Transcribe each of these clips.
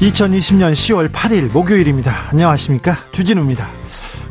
2020년 10월 8일 목요일입니다. 안녕하십니까. 주진우입니다.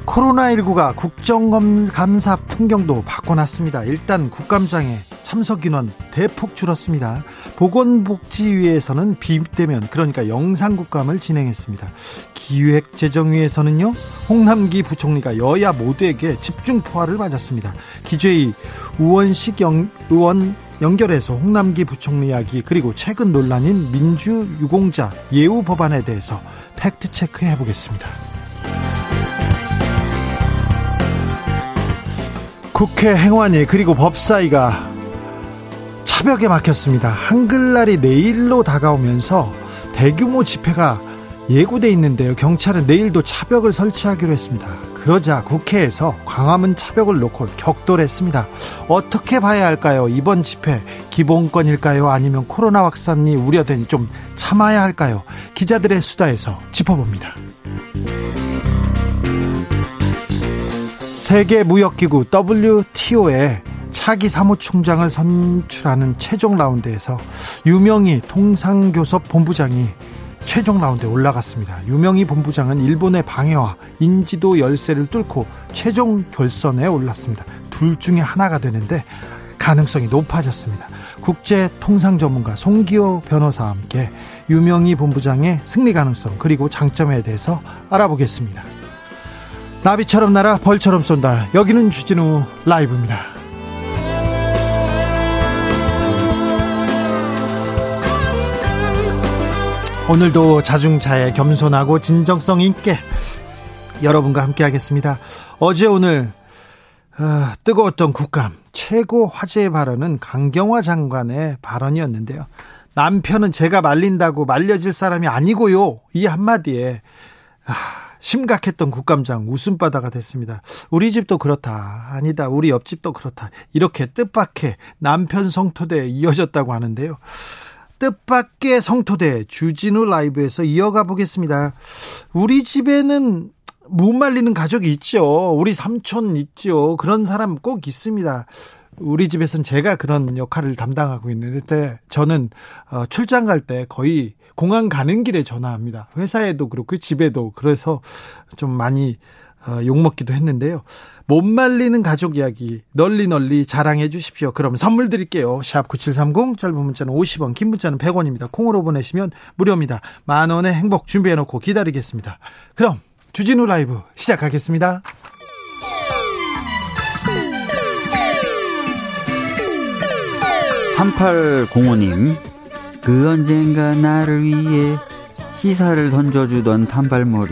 코로나19가 국정감사 풍경도 바꿔놨습니다. 일단 국감장에 참석 인원 대폭 줄었습니다. 보건복지위에서는 비대면 그러니까 영상국감을 진행했습니다. 기획재정위에서는요 홍남기 부총리가 여야 모두에게 집중 포화를 맞았습니다. 기재위 우원식 영, 의원 연결해서 홍남기 부총리 이야기 그리고 최근 논란인 민주유공자 예우 법안에 대해서 팩트 체크해 보겠습니다. 국회 행안위 그리고 법사위가 차벽에 막혔습니다. 한글날이 내일로 다가오면서 대규모 집회가 예고돼 있는데요. 경찰은 내일도 차벽을 설치하기로 했습니다. 그러자 국회에서 광화문 차벽을 놓고 격돌했습니다. 어떻게 봐야 할까요? 이번 집회 기본권일까요? 아니면 코로나 확산이 우려되니 좀 참아야 할까요? 기자들의 수다에서 짚어봅니다. 세계무역기구 WTO에 차기 사무총장을 선출하는 최종 라운드에서 유명희 통상교섭 본부장이 최종 라운드에 올라갔습니다. 유명희 본부장은 일본의 방해와 인지도 열세를 뚫고 최종 결선에 올랐습니다. 둘 중에 하나가 되는데 가능성이 높아졌습니다. 국제 통상 전문가 송기호 변호사와 함께 유명희 본부장의 승리 가능성 그리고 장점에 대해서 알아보겠습니다. 나비처럼 날아 벌처럼 쏜다. 여기는 주진우 라이브입니다. 오늘도 자중차에 겸손하고 진정성 있게 여러분과 함께 하겠습니다. 어제 오늘 어, 뜨거웠던 국감 최고 화제의 발언은 강경화 장관의 발언이었는데요. 남편은 제가 말린다고 말려질 사람이 아니고요. 이 한마디에 아, 심각했던 국감장 웃음바다가 됐습니다. 우리 집도 그렇다. 아니다. 우리 옆집도 그렇다. 이렇게 뜻밖의 남편 성토대에 이어졌다고 하는데요. 뜻밖의 성토대 주진우 라이브에서 이어가 보겠습니다. 우리 집에는 못 말리는 가족이 있죠. 우리 삼촌 있죠. 그런 사람 꼭 있습니다. 우리 집에서는 제가 그런 역할을 담당하고 있는데 저는 어, 출장 갈 때 거의 공항 가는 길에 전화합니다. 회사에도 그렇고 집에도 그래서 좀 많이 어, 욕먹기도 했는데요. 못 말리는 가족 이야기 널리 널리 자랑해 주십시오. 그럼 선물 드릴게요. 샵 9730 짧은 문자는 50원 긴 문자는 100원입니다. 콩으로 보내시면 무료입니다. 만 원의 행복 준비해 놓고 기다리겠습니다. 그럼 주진우 라이브 시작하겠습니다. 삼팔공호님 그 언젠가 나를 위해 시사를 던져주던 단발머리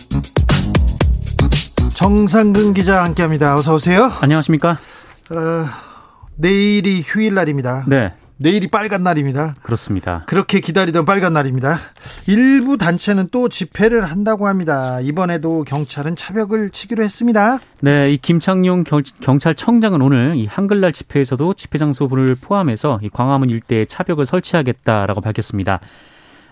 정상근 기자 함께합니다. 어서 오세요. 안녕하십니까? 어, 내일이 휴일 날입니다. 네. 내일이 빨간 날입니다. 그렇습니다. 그렇게 기다리던 빨간 날입니다. 일부 단체는 또 집회를 한다고 합니다. 이번에도 경찰은 차벽을 치기로 했습니다. 네, 이 김창룡 경찰청장은 오늘 이 한글날 집회에서도 집회 장소를 포함해서 이 광화문 일대에 차벽을 설치하겠다라고 밝혔습니다.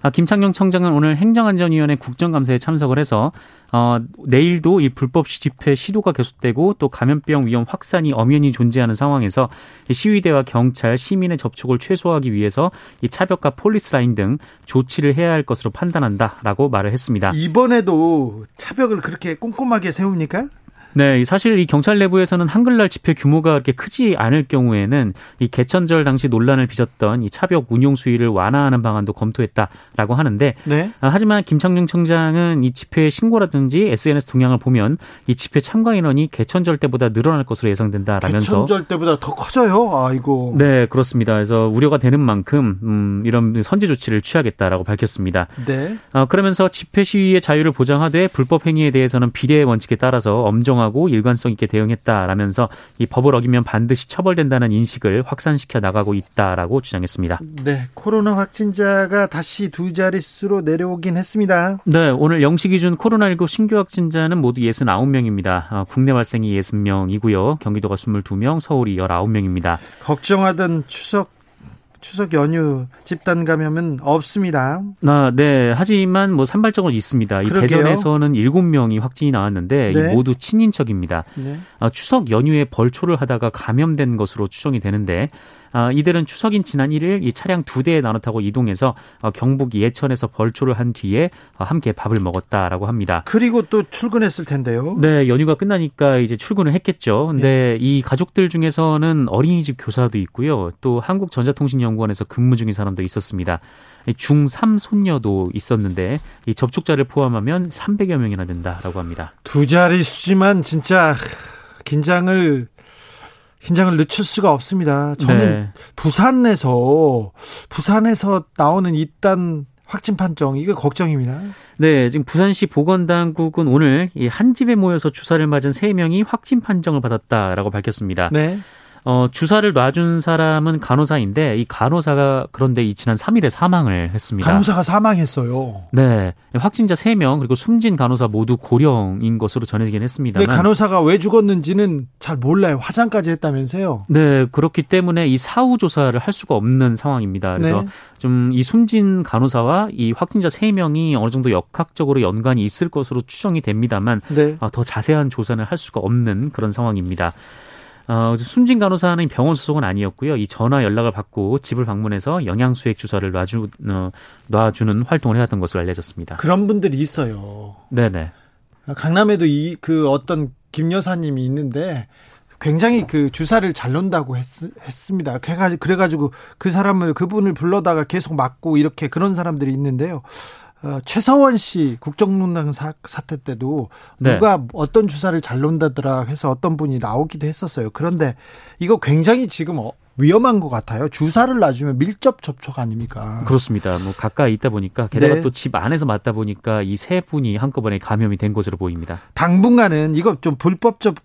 아, 김창룡 청장은 오늘 행정안전위원회 국정감사에 참석을 해서 어, 내일도 이 불법 집회 시도가 계속되고 또 감염병 위험 확산이 엄연히 존재하는 상황에서 시위대와 경찰, 시민의 접촉을 최소화하기 위해서 이 차벽과 폴리스 라인 등 조치를 해야 할 것으로 판단한다라고 말을 했습니다. 이번에도 차벽을 그렇게 꼼꼼하게 세웁니까? 네, 사실 이 경찰 내부에서는 한글날 집회 규모가 그렇게 크지 않을 경우에는 이 개천절 당시 논란을 빚었던 이 차벽 운용 수위를 완화하는 방안도 검토했다라고 하는데 네. 아, 하지만 김창룡 청장은 이 집회 신고라든지 SNS 동향을 보면 이 집회 참가 인원이 개천절 때보다 늘어날 것으로 예상된다라면서 개천절 때보다 더 커져요. 아이고. 네, 그렇습니다. 그래서 우려가 되는 만큼 음, 이런 선제 조치를 취하겠다라고 밝혔습니다. 네. 어, 그러면서 집회 시위의 자유를 보장하되 불법 행위에 대해서는 비례의 원칙에 따라서 엄정 하고 일관성 있게 대응했다라면서 이 법을 어기면 반드시 처벌된다는 인식을 확산시켜 나가고 있다라고 주장했습니다. 네, 코로나 확진자가 다시 두 자릿수로 내려오긴 했습니다. 네, 오늘 영시 기준 코로나19 신규 확진자는 모두 69명입니다. 어, 국내 발생이 60명이고요. 경기도가 22명, 서울이 19명입니다. 걱정하던 추석 추석 연휴 집단 감염은 없습니다. 아, 네. 하지만 뭐 산발적으로 있습니다. 이 대전에서는 7명이 확진이 나왔는데 네. 모두 친인척입니다. 네. 아, 추석 연휴에 벌초를 하다가 감염된 것으로 추정이 되는데 아, 이들은 추석인 지난 1일 이 차량 두 대에 나눠 타고 이동해서 어, 경북 예천에서 벌초를 한 뒤에 어, 함께 밥을 먹었다라고 합니다. 그리고 또 출근했을 텐데요. 네, 연휴가 끝나니까 이제 출근을 했겠죠. 근데 네. 이 가족들 중에서는 어린이집 교사도 있고요. 또 한국전자통신연구원에서 근무 중인 사람도 있었습니다. 중3 손녀도 있었는데 이 접촉자를 포함하면 300여 명이나 된다라고 합니다. 두 자릿수지만 진짜 긴장을 긴장을 늦출 수가 없습니다. 저는 네. 부산에서 부산에서 나오는 이단 확진 판정 이게 걱정입니다. 네, 지금 부산시 보건당국은 오늘 한 집에 모여서 주사를 맞은 3명이 확진 판정을 받았다라고 밝혔습니다. 네. 어, 주사를 놔준 사람은 간호사인데 이 간호사가 그런데 이 지난 3일에 사망을 했습니다. 간호사가 사망했어요. 네. 확진자 3명 그리고 숨진 간호사 모두 고령인 것으로 전해지긴 했습니다. 네, 간호사가 왜 죽었는지는 잘 몰라요. 화장까지 했다면서요. 네, 그렇기 때문에 이 사후 조사를 할 수가 없는 상황입니다. 그래서 네. 좀이 숨진 간호사와 이 확진자 3명이 어느 정도 역학적으로 연관이 있을 것으로 추정이 됩니다만 네. 아, 더 자세한 조사는 할 수가 없는 그런 상황입니다. 어, 숨진 간호사는 병원 소속은 아니었고요. 이 전화 연락을 받고 집을 방문해서 영양수액 주사를 놔주, 어, 놔주는 활동을 해왔던 것으로 알려졌습니다. 그런 분들이 있어요. 네네. 강남에도 이, 그 어떤 김 여사님이 있는데 굉장히 그 주사를 잘 논다고 했, 습니다 그래가지고 그 사람을 그분을 불러다가 계속 맞고 이렇게 그런 사람들이 있는데요. 어, 최서원 씨 국정농단 사, 사태 때도 네. 누가 어떤 주사를 잘 논다더라 해서 어떤 분이 나오기도 했었어요. 그런데 이거 굉장히 지금 어, 위험한 것 같아요. 주사를 놔주면 밀접 접촉 아닙니까? 그렇습니다. 뭐 가까이 있다 보니까 게다가 네. 또집 안에서 맞다 보니까 이 세 분이 한꺼번에 감염이 된 것으로 보입니다. 당분간은 이거 좀 불법적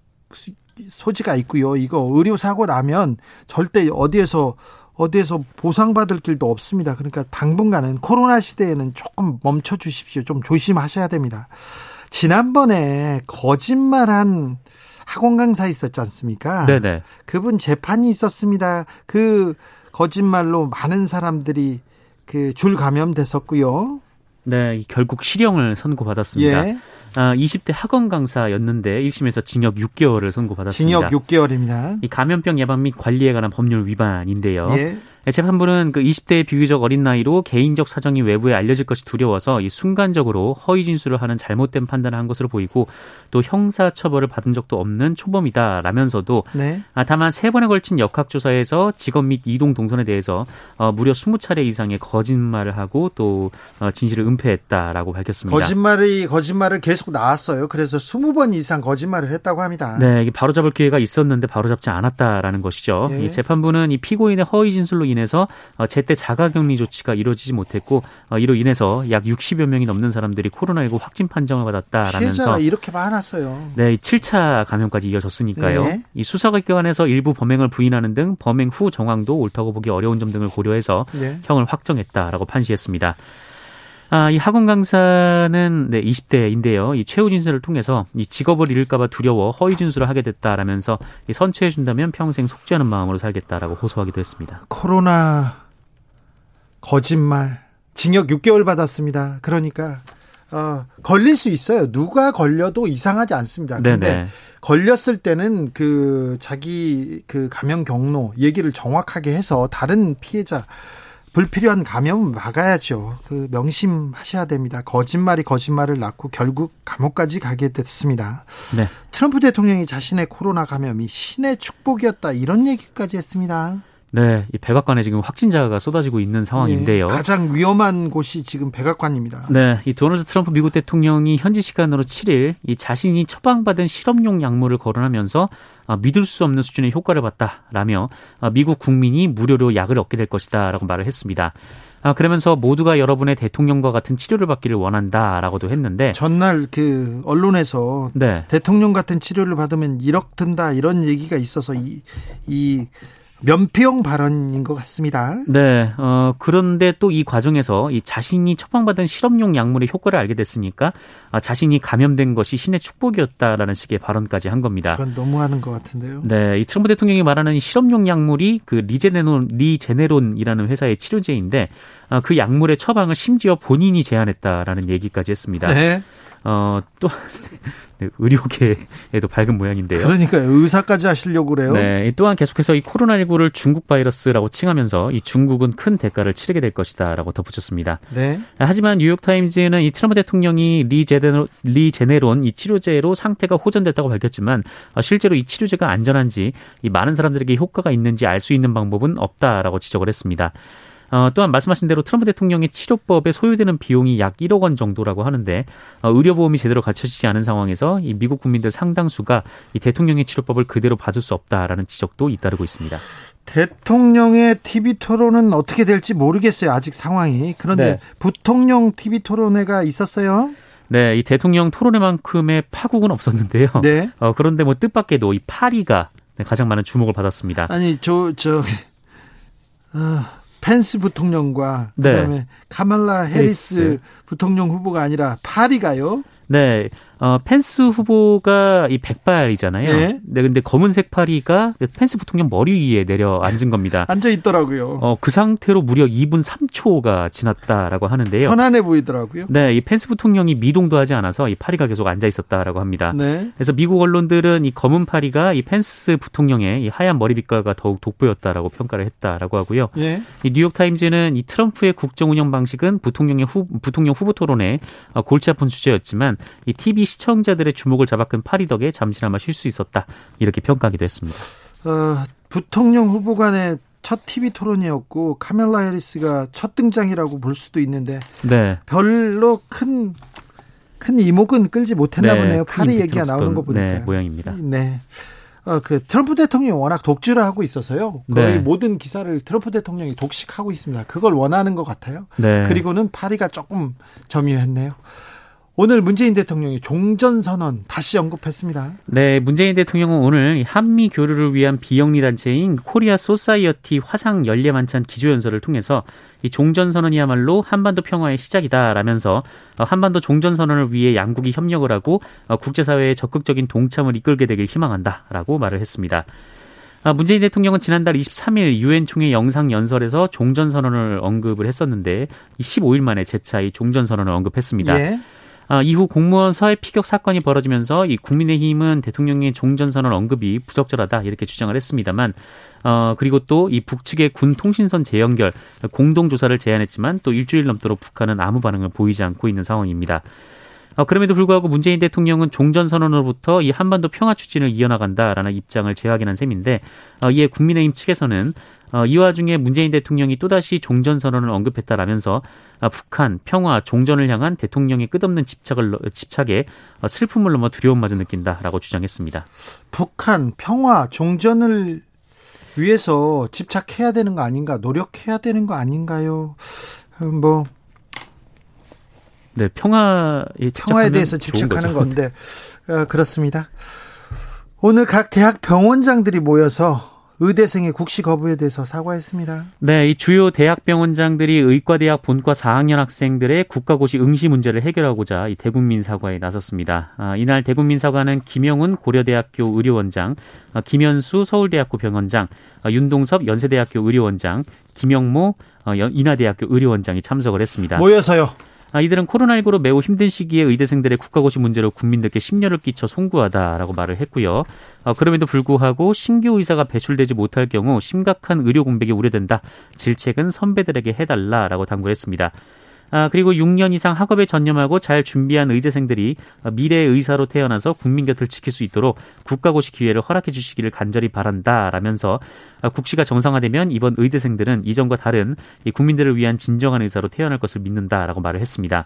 소지가 있고요. 이거 의료 사고 나면 절대 어디에서 어디에서 보상받을 길도 없습니다. 그러니까 당분간은 코로나 시대에는 조금 멈춰 주십시오. 좀 조심하셔야 됩니다. 지난번에 거짓말한 학원 강사 있었지 않습니까? 네네. 그분 재판이 있었습니다. 그 거짓말로 많은 사람들이 그 줄 감염됐었고요. 네, 결국 실형을 선고받았습니다. 예. 아, 20대 학원 강사였는데 1심에서 징역 6개월을 선고받았습니다. 징역 6개월입니다. 이 감염병 예방 및 관리에 관한 법률 위반인데요. 예. 재판부는 그 20대 비교적 어린 나이로 개인적 사정이 외부에 알려질 것이 두려워서 이 순간적으로 허위 진술을 하는 잘못된 판단을 한 것으로 보이고 또 형사 처벌을 받은 적도 없는 초범이다라면서도 네. 아, 다만 세 번에 걸친 역학 조사에서 직업 및 이동 동선에 대해서 어, 무려 20차례 이상의 거짓말을 하고 또 어, 진실을 은폐했다라고 밝혔습니다. 거짓말이 거짓말을 계속 나왔어요. 그래서 20번 이상 거짓말을 했다고 합니다. 네, 이게 바로잡을 기회가 있었는데 바로잡지 않았다라는 것이죠. 네. 이 재판부는 이 피고인의 허위 진술로 인해서 어, 제때 자가격리 조치가 이루어지지 못했고 어, 이로 인해서 약 60여 명이 넘는 사람들이 코로나19 확진 판정을 받았다라면서 이렇게 많았어요. 네, 7차 감염까지 이어졌으니까요. 네. 이 수사기관에서 일부 범행을 부인하는 등 범행 후 정황도 옳다고 보기 어려운 점 등을 고려해서 네. 형을 확정했다라고 판시했습니다. 아, 이 학원 강사는 네, 20대인데요. 이 최후 진술을 통해서 이 직업을 잃을까봐 두려워 허위 진술을 하게 됐다라면서 이 선처해 준다면 평생 속죄하는 마음으로 살겠다라고 호소하기도 했습니다. 코로나 거짓말 징역 6개월 받았습니다. 그러니까 어, 걸릴 수 있어요. 누가 걸려도 이상하지 않습니다. 근데 네네. 걸렸을 때는 그 자기 그 감염 경로 얘기를 정확하게 해서 다른 피해자 불필요한 감염은 막아야죠. 그 명심하셔야 됩니다. 거짓말이 거짓말을 낳고 결국 감옥까지 가게 됐습니다. 네. 트럼프 대통령이 자신의 코로나 감염이 신의 축복이었다 이런 얘기까지 했습니다. 네, 이 백악관에 지금 확진자가 쏟아지고 있는 상황인데요. 네, 가장 위험한 곳이 지금 백악관입니다. 네, 이 도널드 트럼프 미국 대통령이 현지 시간으로 7일 이 자신이 처방받은 실험용 약물을 거론하면서 아, 믿을 수 없는 수준의 효과를 봤다라며 아, 미국 국민이 무료로 약을 얻게 될 것이다라고 말을 했습니다. 아, 그러면서 모두가 여러분의 대통령과 같은 치료를 받기를 원한다라고도 했는데 전날 그 언론에서 네. 대통령 같은 치료를 받으면 1억 든다 이런 얘기가 있어서 이, 이 면피용 발언인 것 같습니다. 네. 어, 그런데 또 이 과정에서 이 자신이 처방받은 실험용 약물의 효과를 알게 됐으니까 아, 자신이 감염된 것이 신의 축복이었다라는 식의 발언까지 한 겁니다. 그건 너무하는 것 같은데요. 네. 이 트럼프 대통령이 말하는 실험용 약물이 그 리제네론, 리제네론이라는 회사의 치료제인데 아, 그 약물의 처방을 심지어 본인이 제안했다라는 얘기까지 했습니다. 네. 어, 또, 네, 의료계에도 밝은 모양인데요. 그러니까 의사까지 하시려고 그래요. 네, 또한 계속해서 이 코로나19를 중국 바이러스라고 칭하면서 이 중국은 큰 대가를 치르게 될 것이다라고 덧붙였습니다. 네. 하지만 뉴욕타임즈는 이 트럼프 대통령이 리, 제네론, 리 제네론 이 치료제로 상태가 호전됐다고 밝혔지만 어, 실제로 이 치료제가 안전한지 이 많은 사람들에게 효과가 있는지 알 수 있는 방법은 없다라고 지적을 했습니다. 어, 또한 말씀하신 대로 트럼프 대통령의 치료법에 소요되는 비용이 약 1억 원 정도라고 하는데 어, 의료보험이 제대로 갖춰지지 않은 상황에서 이 미국 국민들 상당수가 이 대통령의 치료법을 그대로 받을 수 없다라는 지적도 잇따르고 있습니다. 대통령의 TV 토론은 어떻게 될지 모르겠어요. 아직 상황이. 그런데 네. 부통령 TV 토론회가 있었어요. 네, 이 대통령 토론회만큼의 파국은 없었는데요. 네. 어, 그런데 뭐 뜻밖에도 이 파리가 네, 가장 많은 주목을 받았습니다. 아니, 저, 저, 어, 펜스 부통령과 네. 그다음에 카말라 해리스, 해리스 부통령 후보가 아니라 파리가요? 네. 어, 펜스 후보가 이 백발이잖아요. 네. 네. 근데 검은색 파리가 펜스 부통령 머리 위에 내려 앉은 겁니다. 앉아 있더라고요. 어, 그 상태로 무려 2분 3초가 지났다라고 하는데요. 편안해 보이더라고요. 네. 이 펜스 부통령이 미동도 하지 않아서 이 파리가 계속 앉아 있었다라고 합니다. 네. 그래서 미국 언론들은 이 검은 파리가 이 펜스 부통령의 이 하얀 머리 빛깔과 더욱 돋보였다라고 평가를 했다라고 하고요. 네. 이 뉴욕 타임즈는 이 트럼프의 국정 운영 방식은 부통령의 후, 부통령 후보 토론에 어, 골치 아픈 주제였지만 이 TV 시청자들의 주목을 잡아끈 파리 덕에 잠시나마 쉴 수 있었다 이렇게 평가하기도 했습니다. 어, 부통령 후보 간의 첫 TV 토론이었고 카멜라 해리스가 첫 등장이라고 볼 수도 있는데 네. 별로 큰큰 이목은 끌지 못했나 네, 보네요. 파리 얘기가 나오는 거 보니까 네, 모양입니다. 네. 어, 그 트럼프 대통령이 워낙 독주를 하고 있어서요. 거의 네. 모든 기사를 트럼프 대통령이 독식하고 있습니다. 그걸 원하는 것 같아요. 네. 그리고는 파리가 조금 점유했네요. 오늘 문재인 대통령이 종전선언 다시 언급했습니다. 네, 문재인 대통령은 오늘 한미 교류를 위한 비영리 단체인 코리아 소사이어티 화상 연례 만찬 기조연설을 통해서 이 종전선언이야말로 한반도 평화의 시작이다라면서 한반도 종전선언을 위해 양국이 협력을 하고 국제사회의 적극적인 동참을 이끌게 되길 희망한다라고 말을 했습니다. 문재인 대통령은 지난달 23일 유엔 총회 영상 연설에서 종전 선언을 언급을 했었는데 15일 만에 재차 이 종전 선언을 언급했습니다. 예. 아, 이후 공무원 서해 피격 사건이 벌어지면서 이 국민의힘은 대통령의 종전선언 언급이 부적절하다 이렇게 주장을 했습니다만 어, 그리고 또 이 북측의 군 통신선 재연결 공동 조사를 제안했지만 또 일주일 넘도록 북한은 아무 반응을 보이지 않고 있는 상황입니다. 어, 그럼에도 불구하고 문재인 대통령은 종전 선언으로부터 이 한반도 평화 추진을 이어나간다라는 입장을 재확인한 셈인데 어, 이에 국민의힘 측에서는 어, 이 와중에 문재인 대통령이 또다시 종전 선언을 언급했다라면서 어, 북한 평화 종전을 향한 대통령의 끝없는 집착을 집착에 어, 슬픔을 넘어 두려움마저 느낀다라고 주장했습니다. 북한 평화 종전을 위해서 집착해야 되는 거 아닌가 노력해야 되는 거 아닌가요? 뭐 네, 평화에 평화에 대해서 집착하는 건데 어, 그렇습니다. 오늘 각 대학 병원장들이 모여서 의대생의 국시 거부에 대해서 사과했습니다. 네, 이 주요 대학 병원장들이 의과대학 본과 4학년 학생들의 국가고시 응시 문제를 해결하고자 이 대국민 사과에 나섰습니다. 아, 이날 대국민 사과는 김영훈 고려대학교 의료원장, 아, 김현수 서울대학교 병원장, 아, 윤동섭 연세대학교 의료원장, 김영모 어, 인하대학교 의료원장이 참석을 했습니다. 모여서요. 아, 이들은 코로나19로 매우 힘든 시기에 의대생들의 국가고시 문제로 국민들께 심려를 끼쳐 송구하다라고 말을 했고요. 어, 그럼에도 불구하고 신규 의사가 배출되지 못할 경우 심각한 의료 공백이 우려된다. 질책은 선배들에게 해달라라고 당부했습니다. 아, 그리고 6년 이상 학업에 전념하고 잘 준비한 의대생들이 미래의 의사로 태어나서 국민 곁을 지킬 수 있도록 국가고시 기회를 허락해 주시기를 간절히 바란다 라면서 아, 국시가 정상화되면 이번 의대생들은 이전과 다른 국민들을 위한 진정한 의사로 태어날 것을 믿는다 라고 말을 했습니다.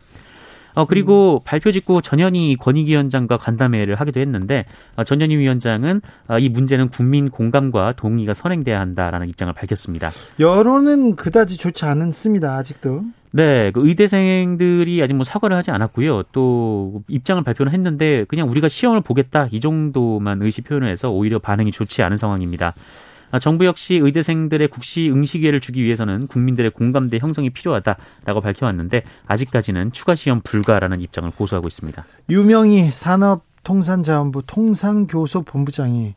어, 그리고 음. 발표 직후 전현희 권익위원장과 간담회를 하기도 했는데 어, 전현희 위원장은 어, 이 문제는 국민 공감과 동의가 선행돼야 한다라는 입장을 밝혔습니다. 여론은 그다지 좋지 않습니다. 아직도. 네, 그 의대생들이 아직 뭐 사과를 하지 않았고요. 또 입장을 발표는 했는데 그냥 우리가 시험을 보겠다 이 정도만 의시 표현을 해서 오히려 반응이 좋지 않은 상황입니다. 아, 정부 역시 의대생들의 국시 응시 기회를 주기 위해서는 국민들의 공감대 형성이 필요하다라고 밝혀왔는데 아직까지는 추가 시험 불가라는 입장을 고수하고 있습니다. 유명희 산업통산자원부 통상교섭본부장이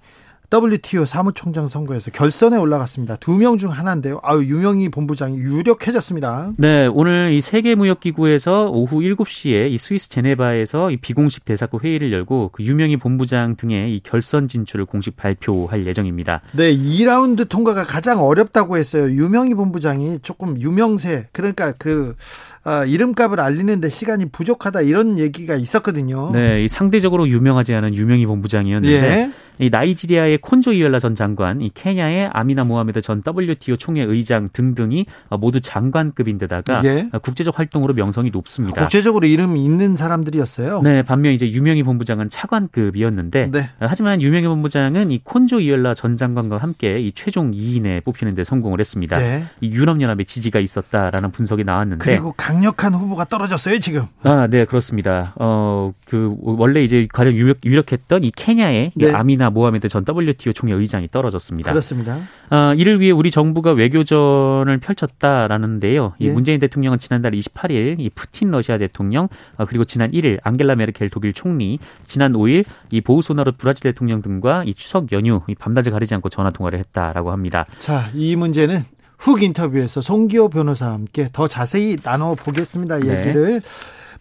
WTO 사무총장 선거에서 결선에 올라갔습니다. 두 명 중 하나인데요. 아유, 유명희 본부장이 유력해졌습니다. 네, 오늘 이 세계무역기구에서 오후 7시에 이 스위스 제네바에서 이 비공식 대사구 회의를 열고 그 유명희 본부장 등의 이 결선 진출을 공식 발표할 예정입니다. 네, 2라운드 통과가 가장 어렵다고 했어요. 유명희 본부장이 조금 유명세, 그러니까 그 아, 이름값을 알리는데 시간이 부족하다 이런 얘기가 있었거든요. 네, 상대적으로 유명하지 않은 유명희 본부장이었는데 예. 이 나이지리아의 콘조 이열라 전 장관, 이 케냐의 아미나 모하메드 전 WTO 총회 의장 등등이 모두 장관급인데다가 예. 국제적 활동으로 명성이 높습니다. 국제적으로 이름 있는 사람들이었어요. 네, 반면 이제 유명희 본부장은 차관급이었는데 네. 하지만 유명희 본부장은 이 콘조 이열라 전 장관과 함께 이 최종 2인에 뽑히는 데 성공을 했습니다. 네. 이 유럽연합의 지지가 있었다라는 분석이 나왔는데 그리고 강력한 후보가 떨어졌어요 지금. 아, 네 그렇습니다. 어, 그 원래 이제 가장 유력, 유력했던 이 케냐의 네. 아미나 모하메드 전 WTO 총회 의장이 떨어졌습니다. 그렇습니다. 어, 이를 위해 우리 정부가 외교전을 펼쳤다라는데요. 이 예. 문재인 대통령은 지난달 28일 이 푸틴 러시아 대통령 어, 그리고 지난 1일 앙겔라 메르켈 독일 총리, 지난 5일 이 보우소나르 브라질 대통령 등과 이 추석 연휴 이 밤낮을 가리지 않고 전화 통화를 했다라고 합니다. 자, 이 문제는 훅 인터뷰에서 송기호 변호사와 함께 더 자세히 나눠 보겠습니다. 네. 얘기를 네.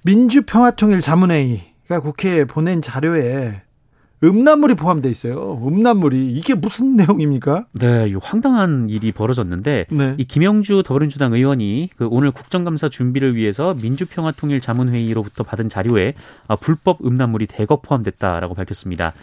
민주평화통일 자문회의가 국회에 보낸 자료에 음란물이 포함되어 있어요. 음란물이 이게 무슨 내용입니까? 네, 황당한 일이 벌어졌는데 네. 이 김영주 더불어민주당 의원이 그 오늘 국정감사 준비를 위해서 민주평화통일자문회의로부터 받은 자료에 아, 불법 음란물이 대거 포함됐다라고 밝혔습니다.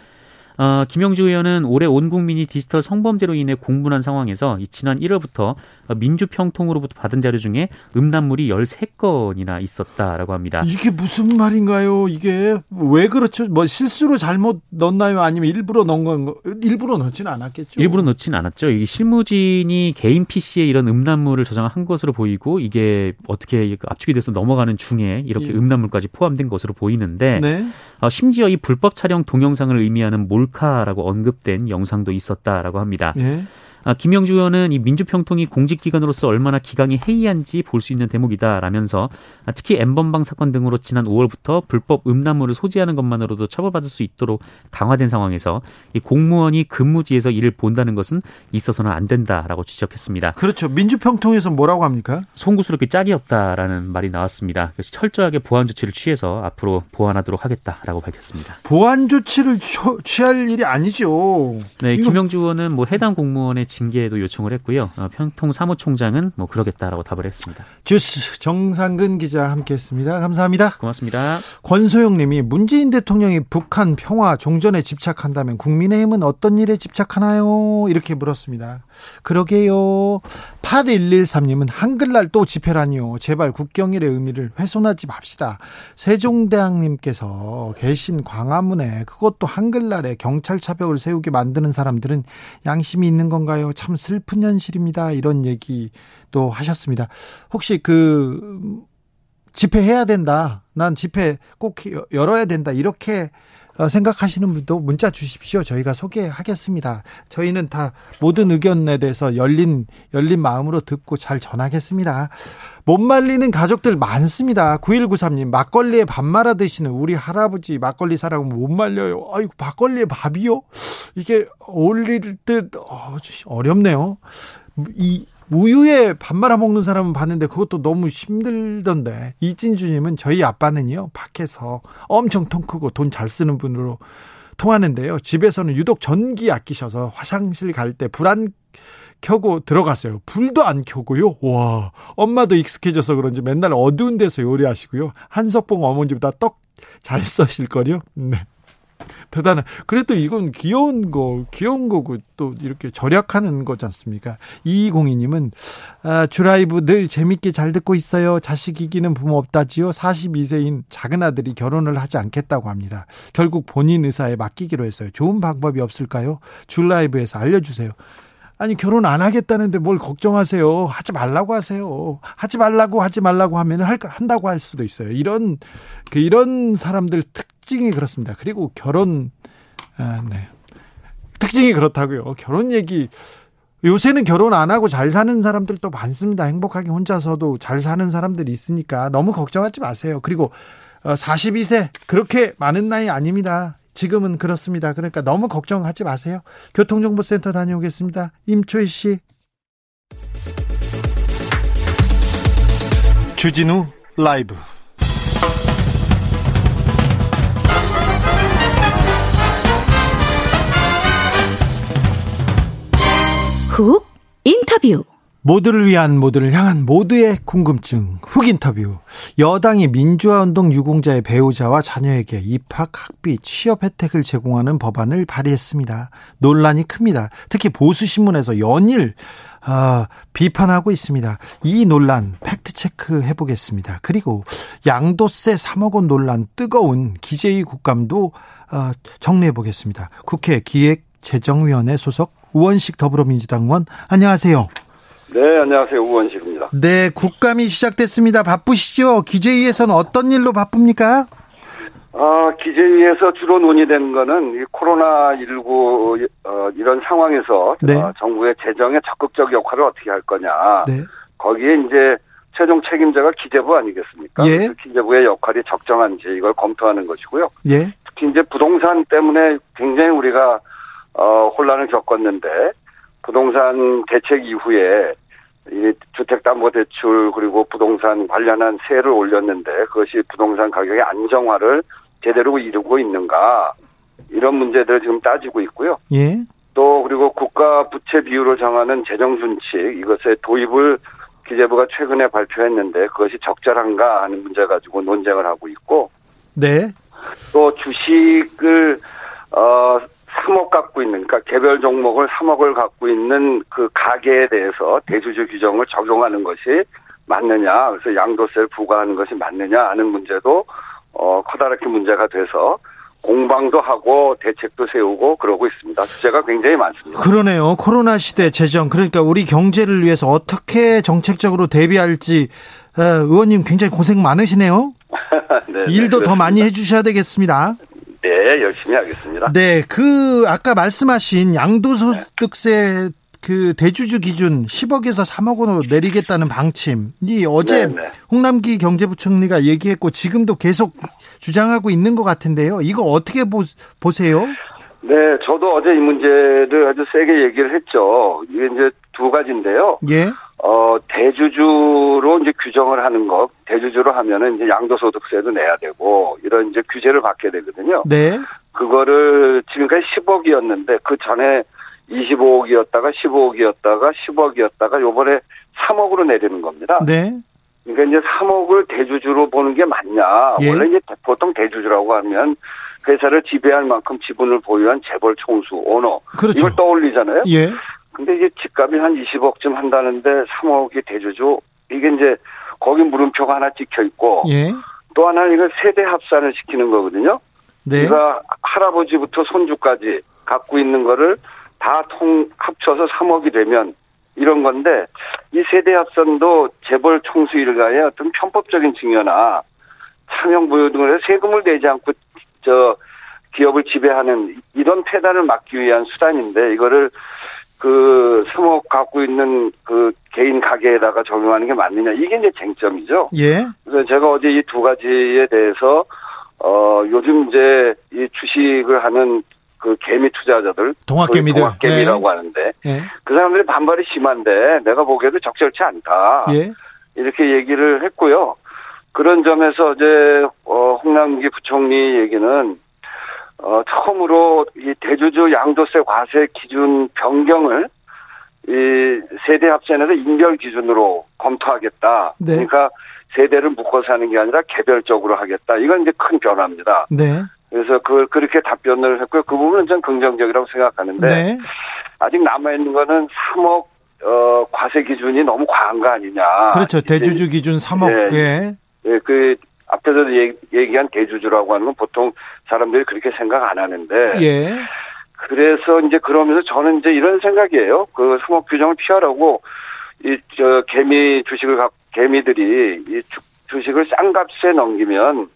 어, 김영주 의원은 올해 온 국민이 디지털 성범죄로 인해 공분한 상황에서 지난 1월부터 민주평통으로부터 받은 자료 중에 음란물이 13건이나 있었다라고 합니다. 이게 무슨 말인가요? 이게 왜 그렇죠? 뭐 실수로 잘못 넣었나요? 아니면 일부러 넣은 건 일부러 넣지는 않았겠죠? 일부러 넣지는 않았죠. 이 실무진이 개인 PC에 이런 음란물을 저장한 것으로 보이고 이게 어떻게 압축이 돼서 넘어가는 중에 이렇게 예. 음란물까지 포함된 것으로 보이는데 네. 어, 심지어 이 불법 촬영 동영상을 의미하는 몰 몰카라고 언급된 영상도 있었다라고 합니다. 예. 아, 김영주 의원은 이 민주평통이 공직기관으로서 얼마나 기강이 해이한지 볼 수 있는 대목이다라면서 아, 특히 엠번방 사건 등으로 지난 5월부터 불법 음란물을 소지하는 것만으로도 처벌받을 수 있도록 강화된 상황에서 이 공무원이 근무지에서 일을 본다는 것은 있어서는 안 된다라고 지적했습니다. 그렇죠. 민주평통에서 뭐라고 합니까? 송구스럽게 짝이 없다라는 말이 나왔습니다. 그래서 철저하게 보안 조치를 취해서 앞으로 보완하도록 하겠다라고 밝혔습니다. 보안 조치를 취할 일이 아니죠. 네, 이거... 김영주 의원은 뭐 해당 공무원의 징계도 요청을 했고요. 어, 평통 사무총장은 뭐 그러겠다라고 답을 했습니다. 주스 정상근 기자 함께했습니다. 감사합니다. 고맙습니다. 권소영님이 문재인 대통령이 북한 평화 종전에 집착한다면 국민의힘은 어떤 일에 집착하나요? 이렇게 물었습니다. 그러게요. 8113님은 한글날 또 집회라니요. 제발 국경일의 의미를 훼손하지 맙시다. 세종대왕님께서 계신 광화문에 그것도 한글날에 경찰 차벽을 세우게 만드는 사람들은 양심이 있는 건가요? 않아요. 참 슬픈 현실입니다. 이런 얘기도 하셨습니다. 혹시 그 집회해야 된다. 난 집회 꼭 열어야 된다. 이렇게 어, 생각하시는 분도 문자 주십시오. 저희가 소개하겠습니다. 저희는 다 모든 의견에 대해서 열린 열린 마음으로 듣고 잘 전하겠습니다. 못 말리는 가족들 많습니다. 9193님 막걸리에 밥 말아 드시는 우리 할아버지 막걸리 사랑은 못 말려요. 아이고 막걸리에 밥이요? 이게 어울릴 듯 어, 어렵네요. 이 우유에 밥 말아 먹는 사람은 봤는데 그것도 너무 힘들던데 이진주님은 저희 아빠는요 밖에서 엄청 통 크고 돈 잘 쓰는 분으로 통하는데요 집에서는 유독 전기 아끼셔서 화장실 갈 때 불안 켜고 들어갔어요 불도 안 켜고요 와 엄마도 익숙해져서 그런지 맨날 어두운 데서 요리하시고요 한석봉 어머니보다 떡 잘 써실 거요 네. 대단해. 그래도 이건 귀여운 거, 귀여운 거고 또 이렇게 절약하는 않습니까? 이공이님은 아, 주라이브 늘 재밌게 잘 듣고 있어요. 자식 이기는 부모 없다지요. 42세인 작은 아들이 결혼을 하지 않겠다고 합니다. 결국 본인 의사에 맡기기로 했어요. 좋은 방법이 없을까요? 주라이브에서 알려주세요. 아니 결혼 안 하겠다는데 뭘 걱정하세요? 하지 말라고 하세요. 하지 말라고 하지 말라고 하면 할 한다고 할 수도 있어요. 이런 그 이런 사람들 특징이 그렇습니다. 그리고 결혼 아, 네. 특징이 그렇다고요. 결혼 얘기 요새는 결혼 안 하고 잘 사는 사람들도 많습니다. 행복하게 혼자서도 잘 사는 사람들이 있으니까 너무 걱정하지 마세요. 그리고 42세 어, 그렇게 많은 나이 아닙니다. 지금은 그렇습니다. 그러니까 너무 걱정하지 마세요. 교통정보센터 다녀오겠습니다. 임초희 씨. 주진우 라이브. 훅 인터뷰. 모두를 위한 모두를 향한 모두의 궁금증. 훅 인터뷰. 여당이 민주화운동 유공자의 배우자와 자녀에게 입학 학비 취업 혜택을 제공하는 법안을 발의했습니다. 논란이 큽니다. 특히 보수신문에서 연일 아, 비판하고 있습니다. 이 논란 팩트체크 해보겠습니다. 그리고 양도세 3억 원 논란 뜨거운 기재위 국감도 아, 정리해 보겠습니다. 국회 기획재정위원회 소속 우원식 더불어민주당 의원 안녕하세요 네, 안녕하세요. 우원식입니다. 네, 국감이 시작됐습니다. 바쁘시죠? 기재위에서는 어떤 일로 바쁩니까? 아, 기재위에서 주로 논의되는 거는 이 코로나19 어, 이런 상황에서 네. 어, 정부의 재정의 적극적 역할을 어떻게 할 거냐. 네. 거기에 이제 최종 책임자가 기재부 아니겠습니까? 예. 기재부의 역할이 적정한지 이걸 검토하는 것이고요. 예. 특히 이제 부동산 때문에 굉장히 우리가 어, 혼란을 겪었는데 부동산 대책 이후에 이 주택담보대출 그리고 부동산 관련한 세를 올렸는데 그것이 부동산 가격의 안정화를 제대로 이루고 있는가 이런 문제들을 지금 따지고 있고요. 예. 또 그리고 국가 부채 비율을 정하는 재정 준칙 이것의 도입을 기재부가 최근에 발표했는데 그것이 적절한가 하는 문제 가지고 논쟁을 하고 있고 네. 또 주식을 어 3억 갖고 있는, 그러니까 개별 종목을 3억을 갖고 있는 그 가게에 대해서 대주주 규정을 적용하는 것이 맞느냐, 그래서 양도세를 부과하는 것이 맞느냐 하는 문제도 어, 커다랗게 문제가 돼서 공방도 하고 대책도 세우고 그러고 있습니다. 주제가 굉장히 많습니다. 그러네요. 코로나 시대 재정 그러니까 우리 경제를 위해서 어떻게 정책적으로 대비할지 어, 의원님 굉장히 고생 많으시네요. 네, 일도 네, 더 많이 해주셔야 되겠습니다. 네, 열심히 하겠습니다. 네, 그 아까 말씀하신 양도소득세 그 대주주 기준 10억에서 3억 원으로 내리겠다는 방침. 이 어제 네, 네. 홍남기 경제부총리가 얘기했고 지금도 계속 주장하고 있는 것 같은데요. 이거 어떻게 보, 보세요? 네, 저도 어제 이 문제를 아주 세게 얘기를 했죠. 이게 이제 두 가지인데요. 예. 어, 대주주로 이제 규정을 하는 것, 대주주로 하면은 이제 양도소득세도 내야 되고, 이런 이제 규제를 받게 되거든요. 네. 그거를 지금까지 10억이었는데, 그 전에 25억이었다가 15억이었다가 10억이었다가 요번에 3억으로 내리는 겁니다. 네. 그러니까 이제 3억을 대주주로 보는 게 맞냐. 예. 원래 이제 보통 대주주라고 하면 회사를 지배할 만큼 지분을 보유한 재벌 총수, 오너. 그렇죠. 이걸 떠올리잖아요. 예. 근데 이게 집값이 한 20억쯤 한다는데 3억이 대주주 이게 이제 거기 물음표가 하나 찍혀 있고 예. 또 하나는 이걸 세대 합산을 시키는 거거든요. 네. 그러니까 할아버지부터 손주까지 갖고 있는 거를 다 통 합쳐서 3억이 되면 이런 건데 이 세대 합산도 재벌 총수 일가의 어떤 편법적인 증여나 차명 부여 등을 해서 세금을 내지 않고 저 기업을 지배하는 이런 폐단을 막기 위한 수단인데 이거를 그 3억 갖고 있는 그 개인 가게에다가 적용하는 게 맞느냐 이게 이제 쟁점이죠. 예. 그래서 제가 어제 이 두 가지에 대해서 어 요즘 이제 이 주식을 하는 그 개미 투자자들 동학개미들. 동학개미라고 네. 하는데 예. 그 사람들이 반발이 심한데 내가 보기에도 적절치 않다. 예. 이렇게 얘기를 했고요. 그런 점에서 이제 어, 홍남기 부총리 얘기는 어, 처음으로 이 대주주 양도세 과세 기준 변경을 이 세대 합산에서 인별 기준으로 검토하겠다. 네. 그러니까 세대를 묶어서 하는 게 아니라 개별적으로 하겠다. 이건 이제 큰 변화입니다. 네. 그래서 그 그렇게 답변을 했고요. 그 부분은 좀 긍정적이라고 생각하는데 네. 아직 남아 있는 거는 3억 어, 과세 기준이 너무 과한 거 아니냐. 그렇죠. 대주주 기준 3억. 네. 예. 예, 그 앞에서 얘기, 얘기 한 대주주라고 하는 건 보통 사람들이 그렇게 생각 안 하는데 예. 그래서 이제 그러면서 저는 이제 이런 생각이에요. 그 3억 규정을 피하라고 이 저 개미 주식을 갖 개미들이 이 주, 주식을 싼 값에 넘기면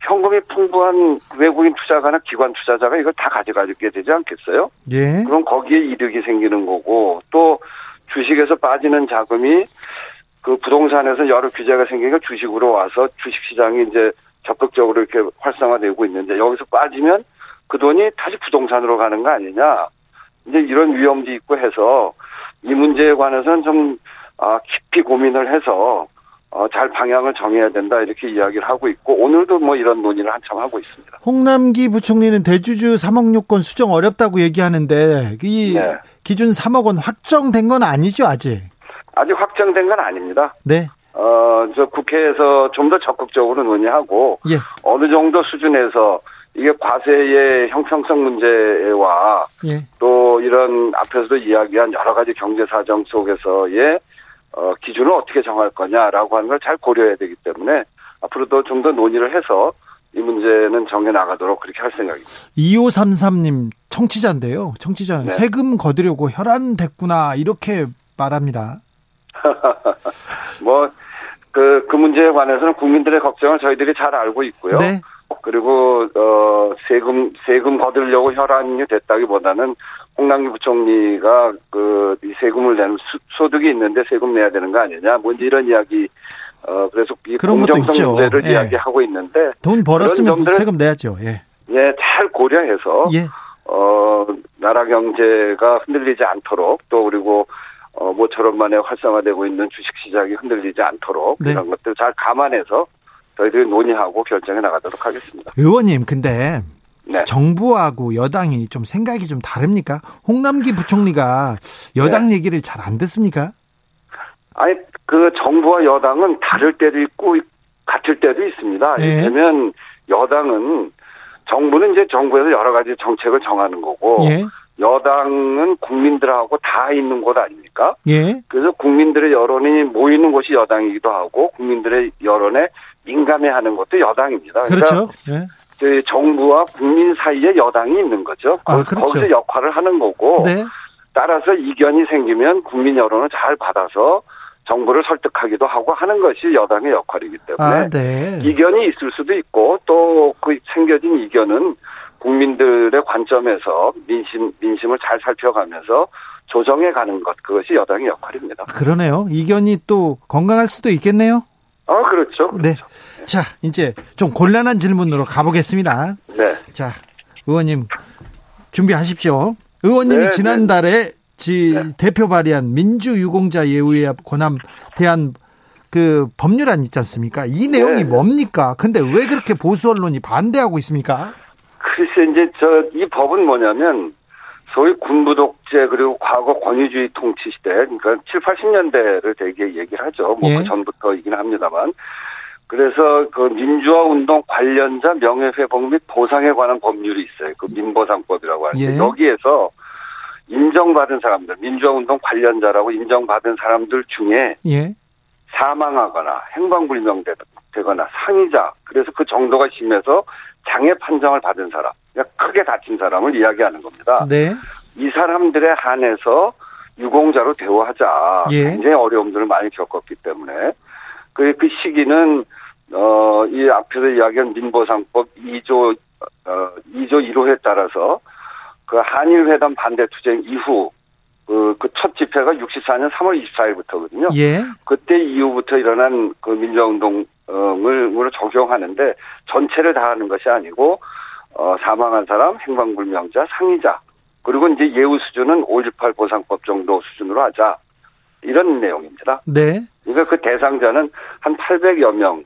현금이 풍부한 외국인 투자가나 기관 투자자가 이걸 다 가져가게 되지 않겠어요? 예. 그럼 거기에 이득이 생기는 거고 또 주식에서 빠지는 자금이 그 부동산에서 여러 규제가 생기니까 주식으로 와서 주식 시장이 이제 적극적으로 이렇게 활성화되고 있는데 여기서 빠지면 그 돈이 다시 부동산으로 가는 거 아니냐. 이제 이런 위험도 있고 해서 이 문제에 관해서는 좀 아, 깊이 고민을 해서 어, 잘 방향을 정해야 된다 이렇게 이야기를 하고 있고 오늘도 뭐 이런 논의를 한참 하고 있습니다. 홍남기 부총리는 대주주 3억 요건 수정 어렵다고 얘기하는데 이 네. 기준 3억 원 확정된 건 아니죠, 아직. 아직 확정된 건 아닙니다. 네. 어, 저 국회에서 좀 더 적극적으로 논의하고 예. 어느 정도 수준에서 이게 과세의 형평성 문제와 예. 또 이런 앞에서도 이야기한 여러 가지 경제 사정 속에서의 어, 기준을 어떻게 정할 거냐라고 하는 걸 잘 고려해야 되기 때문에 앞으로도 좀 더 논의를 해서 이 문제는 정해 나가도록 그렇게 할 생각입니다. 2533님 청취자인데요. 청취자는 네. 세금 거두려고 혈안됐구나 이렇게 말합니다. 뭐, 그, 그 문제에 관해서는 국민들의 걱정을 저희들이 잘 알고 있고요. 네. 그리고 어 세금 세금 거두려고 혈안이 됐다기보다는 홍남기 부총리가 그 이 세금을 내는 수, 소득이 있는데 세금 내야 되는 거 아니냐 뭐 이제 이런 이야기 어 그래서 이. 공정성 문제를 예. 이야기하고 있는데 돈 벌었으면 점들을- 세금 내야죠. 예. 예 잘 고려해서 예. 어 나라 경제가 흔들리지 않도록 또 그리고 어 모처럼 만에 활성화되고 있는 주식 시장이 흔들리지 않도록 네. 이런 것들 잘 감안해서 저희들이 논의하고 결정해 나가도록 하겠습니다. 의원님 근데 네. 정부하고 여당이 좀 생각이 좀 다릅니까? 홍남기 부총리가 여당 네. 얘기를 잘 안 듣습니까? 아니 그 정부와 여당은 다를 때도 있고 같을 때도 있습니다. 예. 왜냐하면 여당은 정부는 이제 정부에서 여러 가지 정책을 정하는 거고 예. 여당은 국민들하고 다 있는 곳 아닙니까? 예. 그래서 국민들의 여론이 모이는 곳이 여당이기도 하고 국민들의 여론에 민감해하는 것도 여당입니다. 그렇죠. 예. 저희 정부와 국민 사이에 여당이 있는 거죠. 아, 거- 그렇죠. 거기서 역할을 하는 거고 네. 따라서 이견이 생기면 국민 여론을 잘 받아서 정부를 설득하기도 하고 하는 것이 여당의 역할이기 때문에 아, 네. 이견이 있을 수도 있고 또 그 생겨진 이견은 국민들의 관점에서 민심 민심을 잘 살펴가면서 조정해 가는 것 그것이 여당의 역할입니다. 그러네요. 이견이 또 건강할 수도 있겠네요. 아 그렇죠. 네. 그렇죠. 자, 이제 좀 곤란한 질문으로 가보겠습니다. 네. 자, 의원님 준비하십시오. 의원님이 네, 지난달에 지 네. 대표 발의한 민주유공자 예우에 관한 대한 그 법률안 있지 않습니까? 이 내용이 네. 뭡니까? 근데 왜 그렇게 보수 언론이 반대하고 있습니까? 글쎄 이제 저 이 법은 뭐냐면 소위 군부 독재 그리고 과거 권위주의 통치 시대 그러니까 7, 80년대를 되게 얘기를 하죠. 뭐 예. 그 전부터이긴 합니다만. 그래서 그 민주화 운동 관련자 명예회복 및 보상에 관한 법률이 있어요. 그 민보상법이라고 하는데 예. 여기에서 인정받은 사람들, 민주화 운동 관련자라고 인정받은 사람들 중에 예. 사망하거나 행방불명되거나 상이자 그래서 그 정도가 심해서 장애 판정을 받은 사람, 크게 다친 사람을 이야기하는 겁니다. 네. 이 사람들에 한해서 유공자로 대우하자. 예. 굉장히 어려움들을 많이 겪었기 때문에 그, 그 시기는 어, 이 앞에서 이야기한 민보상법 2조 어, 2조 1호에 따라서 그 한일 회담 반대 투쟁 이후 그, 그첫 집회가 64년 3월 24일부터거든요. 예. 그때 이후부터 일어난 그 민주화 운동 을 으로 적용하는데 전체를 다 하는 것이 아니고 어, 사망한 사람, 행방불명자, 상의자, 그리고 이제 예우 수준은 5.18 보상법 정도 수준으로 하자. 이런 내용입니다. 네. 그러니까 그 대상자는 한 800여 명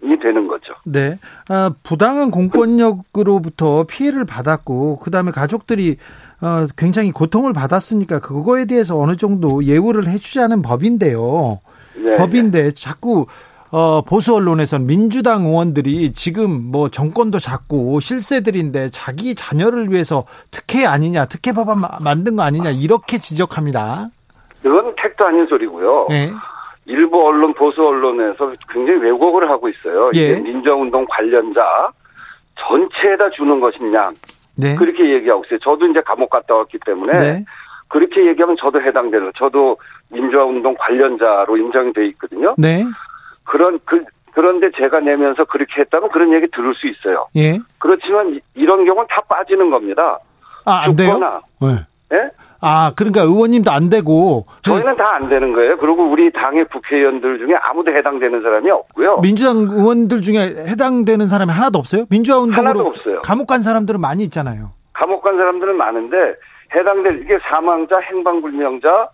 이 되는 거죠. 네. 아, 부당한 공권력으로부터 피해를 받았고, 그 다음에 가족들이 어, 굉장히 고통을 받았으니까 그거에 대해서 어느 정도 예우를 해주자는 법인데요. 네, 법인데 자꾸 어, 보수 언론에선 민주당 의원들이 지금 뭐 정권도 잡고 실세들인데 자기 자녀를 위해서 특혜 아니냐, 특혜 법안 마- 만든 거 아니냐 이렇게 지적합니다. 그건 택도 아닌 소리고요. 네. 일부 언론, 보수 언론에서 굉장히 왜곡을 하고 있어요. 예. 이게 민주운동 관련자 전체에다 주는 것이냐. 네. 그렇게 얘기하고 있어요. 저도 이제 감옥 갔다 왔기 때문에 네. 그렇게 얘기하면 저도 해당되는, 저도 민주화운동 관련자로 인정이 돼 있거든요. 네. 그런, 그, 그런데 제가 내면서 그렇게 했다면 그런 얘기 들을 수 있어요. 예. 그렇지만 이- 이런 경우는 다 빠지는 겁니다. 아, 안 돼요? 죽거나, 네. 예? 아, 그러니까 의원님도 안 되고 저희는 다 안 되는 거예요. 그리고 우리 당의 국회의원들 중에 아무도 해당되는 사람이 없고요. 민주당 의원들 중에 해당되는 사람이 하나도 없어요? 민주화 운동으로 하나도 없어요. 감옥 간 사람들은 많이 있잖아요. 감옥 간 사람들은 많은데 해당될 이게 사망자, 행방불명자,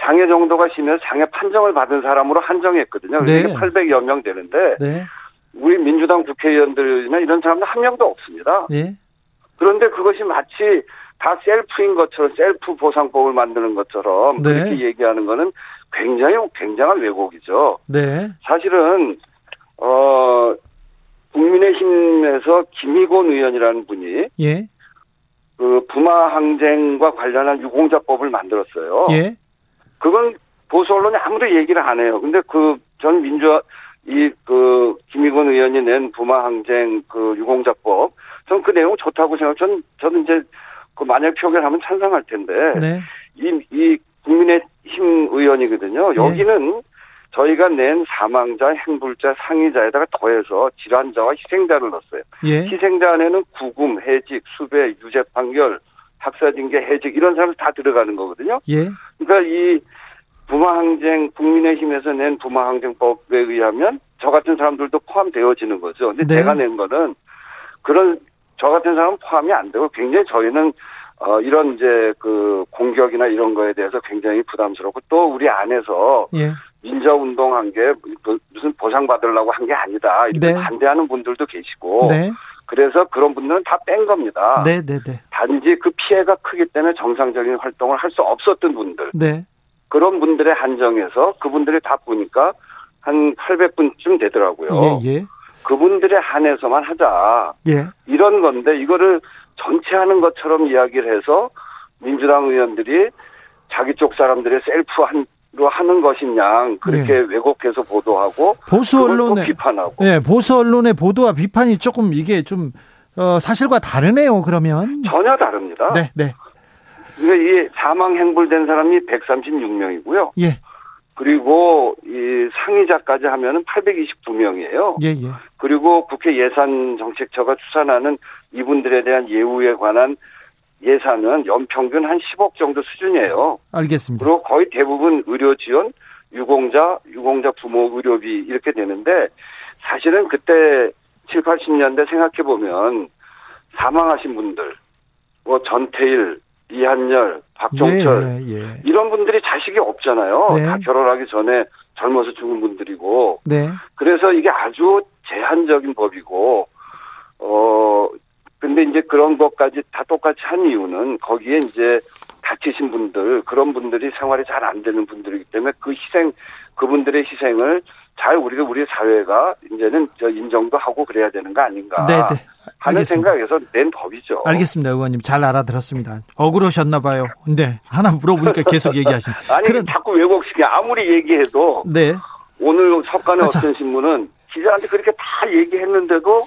장애 정도가 심해서 장애 판정을 받은 사람으로 한정했거든요. 네. 이게 800여 명 되는데 네. 우리 민주당 국회의원들이나 이런 사람들 한 명도 없습니다. 예. 그런데 그것이 마치 다 셀프인 것처럼 셀프 보상법을 만드는 것처럼 네. 그렇게 얘기하는 거는 굉장히 굉장한 왜곡이죠. 네. 사실은 어 국민의힘에서 김희곤 의원이라는 분이 예. 그 부마 항쟁과 관련한 유공자법을 만들었어요. 예. 그건 보수 언론이 아무도 얘기를 안 해요. 근데 그 전 민주화 이 그 김희곤 의원이 낸 부마 항쟁 그 유공자법 전 그 내용 좋다고 생각. 전 저는 이제 그 만약 표결하면 찬성할 텐데 네. 이, 이 국민의힘 의원이거든요. 예. 여기는 저희가 낸 사망자, 행불자, 상의자에다가 더해서 질환자와 희생자를 넣었어요. 예. 희생자 안에는 구금, 해직, 수배, 유죄 판결, 학사징계, 해직 이런 사람 다 들어가는 거거든요. 예. 그러니까 이 부마항쟁 국민의힘에서 낸 부마항쟁법에 의하면 저 같은 사람들도 포함되어지는 거죠. 근데 네. 제가 낸 거는 그런 저 같은 사람은 포함이 안 되고 굉장히 저희는 어 이런 이제 그 공격이나 이런 거에 대해서 굉장히 부담스럽고 또 우리 안에서 예. 민주화 운동한 게그 무슨 보상 받으려고 한 게 아니다 이렇게 네. 반대하는 분들도 계시고 네. 그래서 그런 분들은 다 뺀 겁니다. 네, 네, 네. 단지 그 피해가 크기 때문에 정상적인 활동을 할 수 없었던 분들 네. 그런 분들의 한정에서 그분들이 다 보니까 한 800분쯤 되더라고요. 예, 예. 그분들의 한해서만 하자. 예. 이런 건데 이거를 전체 하는 것처럼 이야기를 해서 민주당 의원들이 자기 쪽 사람들의 셀프 로 하는 것이냐 그렇게 왜곡해서 보도하고 예. 보수 언론의 비판하고 예, 보수 언론의 보도와 비판이 조금 이게 좀 어, 사실과 다르네요. 그러면 전혀 다릅니다. 네, 네. 그러니까 이 사망 행불된 사람이 136명이고요. 예. 그리고 이 상의자까지 하면은 829명이에요. 예, 예. 그리고 국회 예산정책처가 추산하는 이분들에 대한 예우에 관한 예산은 연평균 한 10억 정도 수준이에요. 알겠습니다. 그리고 거의 대부분 의료 지원, 유공자, 유공자 부모 의료비 이렇게 되는데 사실은 그때 7, 80년대 생각해 보면 사망하신 분들, 뭐 전태일, 이한열, 박종철 예, 예. 이런 분들이 자식이 없잖아요. 네. 다 결혼하기 전에 젊어서 죽은 분들이고 네. 그래서 이게 아주 제한적인 법이고, 어, 근데 이제 그런 것까지 다 똑같이 한 이유는 거기에 이제 다치신 분들, 그런 분들이 생활이 잘 안 되는 분들이기 때문에 그 희생, 그분들의 희생을 잘 우리가 우리 사회가 이제는 저 인정도 하고 그래야 되는 거 아닌가 네, 네. 하는 알겠습니다. 생각에서 낸 법이죠. 알겠습니다, 의원님. 잘 알아들었습니다. 억울하셨나 봐요. 네. 하나 물어보니까 계속 얘기하시네. 아니 그런 자꾸 왜곡시켜 아무리 얘기해도 네. 오늘 석간의 아, 자. 어떤 신문은 기자한테 그렇게 다 얘기했는데도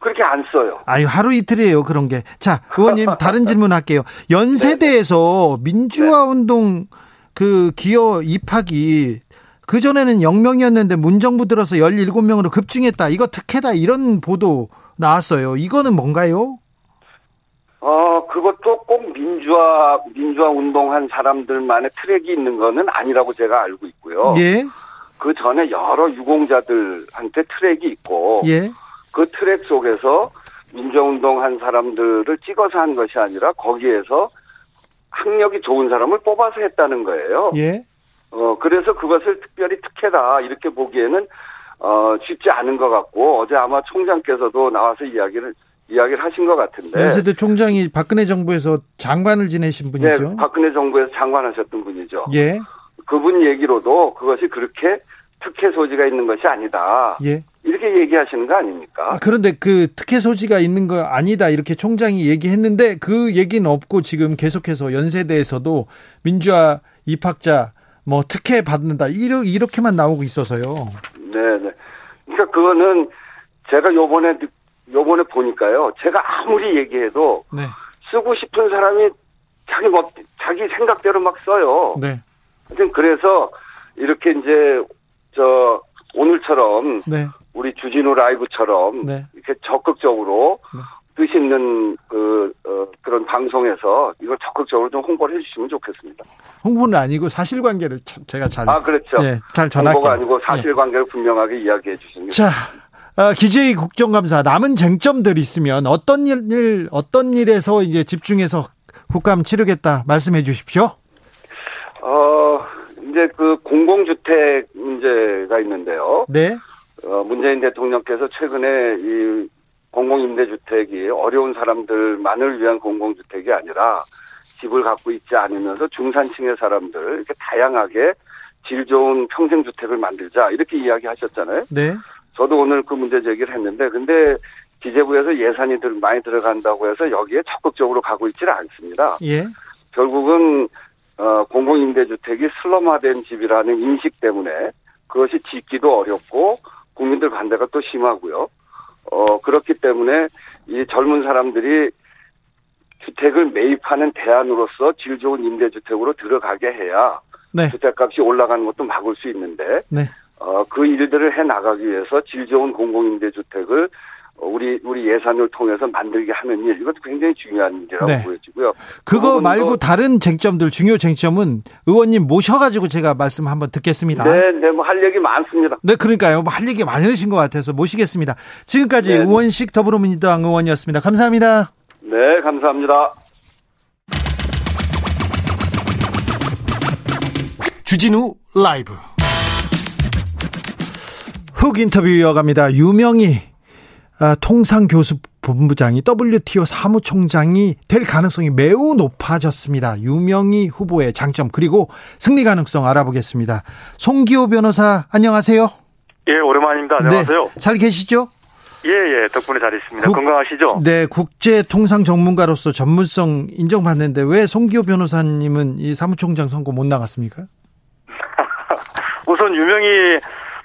그렇게 안 써요. 아유, 하루 이틀이에요, 그런 게. 자, 의원님, 다른 질문 할게요. 연세대에서 민주화 운동 그 기여 입학이 그전에는 0명이었는데 문정부 들어서 17명으로 급증했다. 이거 특혜다. 이런 보도 나왔어요. 이거는 뭔가요? 어, 그것도 꼭 민주화, 민주화 운동한 사람들만의 트랙이 있는 거는 아니라고 제가 알고 있고요. 예, 그 전에 여러 유공자들한테 트랙이 있고, 예, 그 트랙 속에서 민주운동 한 사람들을 찍어서 한 것이 아니라 거기에서 학력이 좋은 사람을 뽑아서 했다는 거예요. 예. 어, 그래서 그것을 특별히 특혜다, 이렇게 보기에는, 어, 쉽지 않은 것 같고, 어제 아마 총장께서도 나와서 이야기를, 이야기를 하신 것 같은데. 연세대 총장이 박근혜 정부에서 장관을 지내신 분이죠. 네, 박근혜 정부에서 장관하셨던 분이죠. 예. 그분 얘기로도 그것이 그렇게 특혜 소지가 있는 것이 아니다. 예. 이렇게 얘기하시는 거 아닙니까? 아, 그런데 그 특혜 소지가 있는 거 아니다 이렇게 총장이 얘기했는데 그 얘기는 없고 지금 계속해서 연세대에서도 민주화 입학자 뭐 특혜 받는다 이렇게만 나오고 있어서요. 네 네. 그러니까 그거는 제가 요번에 느- 요번에 보니까요. 제가 아무리 얘기해도 네. 쓰고 싶은 사람이 자기 뭐 자기 생각대로 막 써요. 네. 하여튼 그래서 이렇게 이제 저 오늘처럼 네. 우리 주진우 라이브처럼 네. 이렇게 적극적으로 네. 뜻 있는 그 어, 그런 방송에서 이걸 적극적으로 좀 홍보를 해주시면 좋겠습니다. 홍보는 아니고 사실관계를 참 제가 잘아 그렇죠. 예, 잘 전할게요. 홍보가 아니고 예. 사실관계를 분명하게 이야기해 주시는 게 자, 어, 기재위 국정감사 남은 쟁점들 있으면 어떤 일, 일 어떤 일에서 이제 집중해서 국감 치르겠다 말씀해 주십시오. 어, 이제 그 공공주택 문제가 있는데요. 네. 어, 문재인 대통령께서 최근에 이 공공임대주택이 어려운 사람들만을 위한 공공주택이 아니라 집을 갖고 있지 않으면서 중산층의 사람들 이렇게 다양하게 질 좋은 평생주택을 만들자 이렇게 이야기하셨잖아요. 네. 저도 오늘 그 문제 제기를 했는데 근데 기재부에서 예산이 들- 많이 들어간다고 해서 여기에 적극적으로 가고 있지는 않습니다. 예. 결국은 어, 공공임대주택이 슬럼화된 집이라는 인식 때문에 그것이 짓기도 어렵고 국민들 반대가 또 심하고요. 어, 그렇기 때문에 이 젊은 사람들이 주택을 매입하는 대안으로서 질 좋은 임대주택으로 들어가게 해야 네. 주택값이 올라가는 것도 막을 수 있는데 네. 어, 그 일들을 해 나가기 위해서 질 좋은 공공임대주택을 어, 우리 우리 예산을 통해서 만들게 하는 일 이것도 굉장히 중요한 일이라고 네. 보여지고요. 그거 말고 다른 쟁점들 중요 쟁점은 의원님 모셔가지고 제가 말씀 한번 듣겠습니다. 네, 네, 뭐 할 얘기 많습니다. 네, 그러니까요. 뭐 할 얘기 많으신 것 같아서 모시겠습니다. 지금까지 네. 우원식 더불어민주당 의원이었습니다. 감사합니다. 네, 감사합니다. 주진우 라이브. 훅 인터뷰 이어갑니다. 유명희 아, 통상교수본부장이 WTO 사무총장이 될 가능성이 매우 높아졌습니다. 유명희 후보의 장점 그리고 승리 가능성 알아보겠습니다. 송기호 변호사 안녕하세요. 예, 오랜만입니다. 안녕하세요. 네, 잘 계시죠? 예, 예, 덕분에 잘 있습니다. 국- 건강하시죠? 네, 국제 통상 전문가로서 전문성 인정받는데 왜 송기호 변호사님은 이 사무총장 선거 못 나갔습니까? 우선 유명희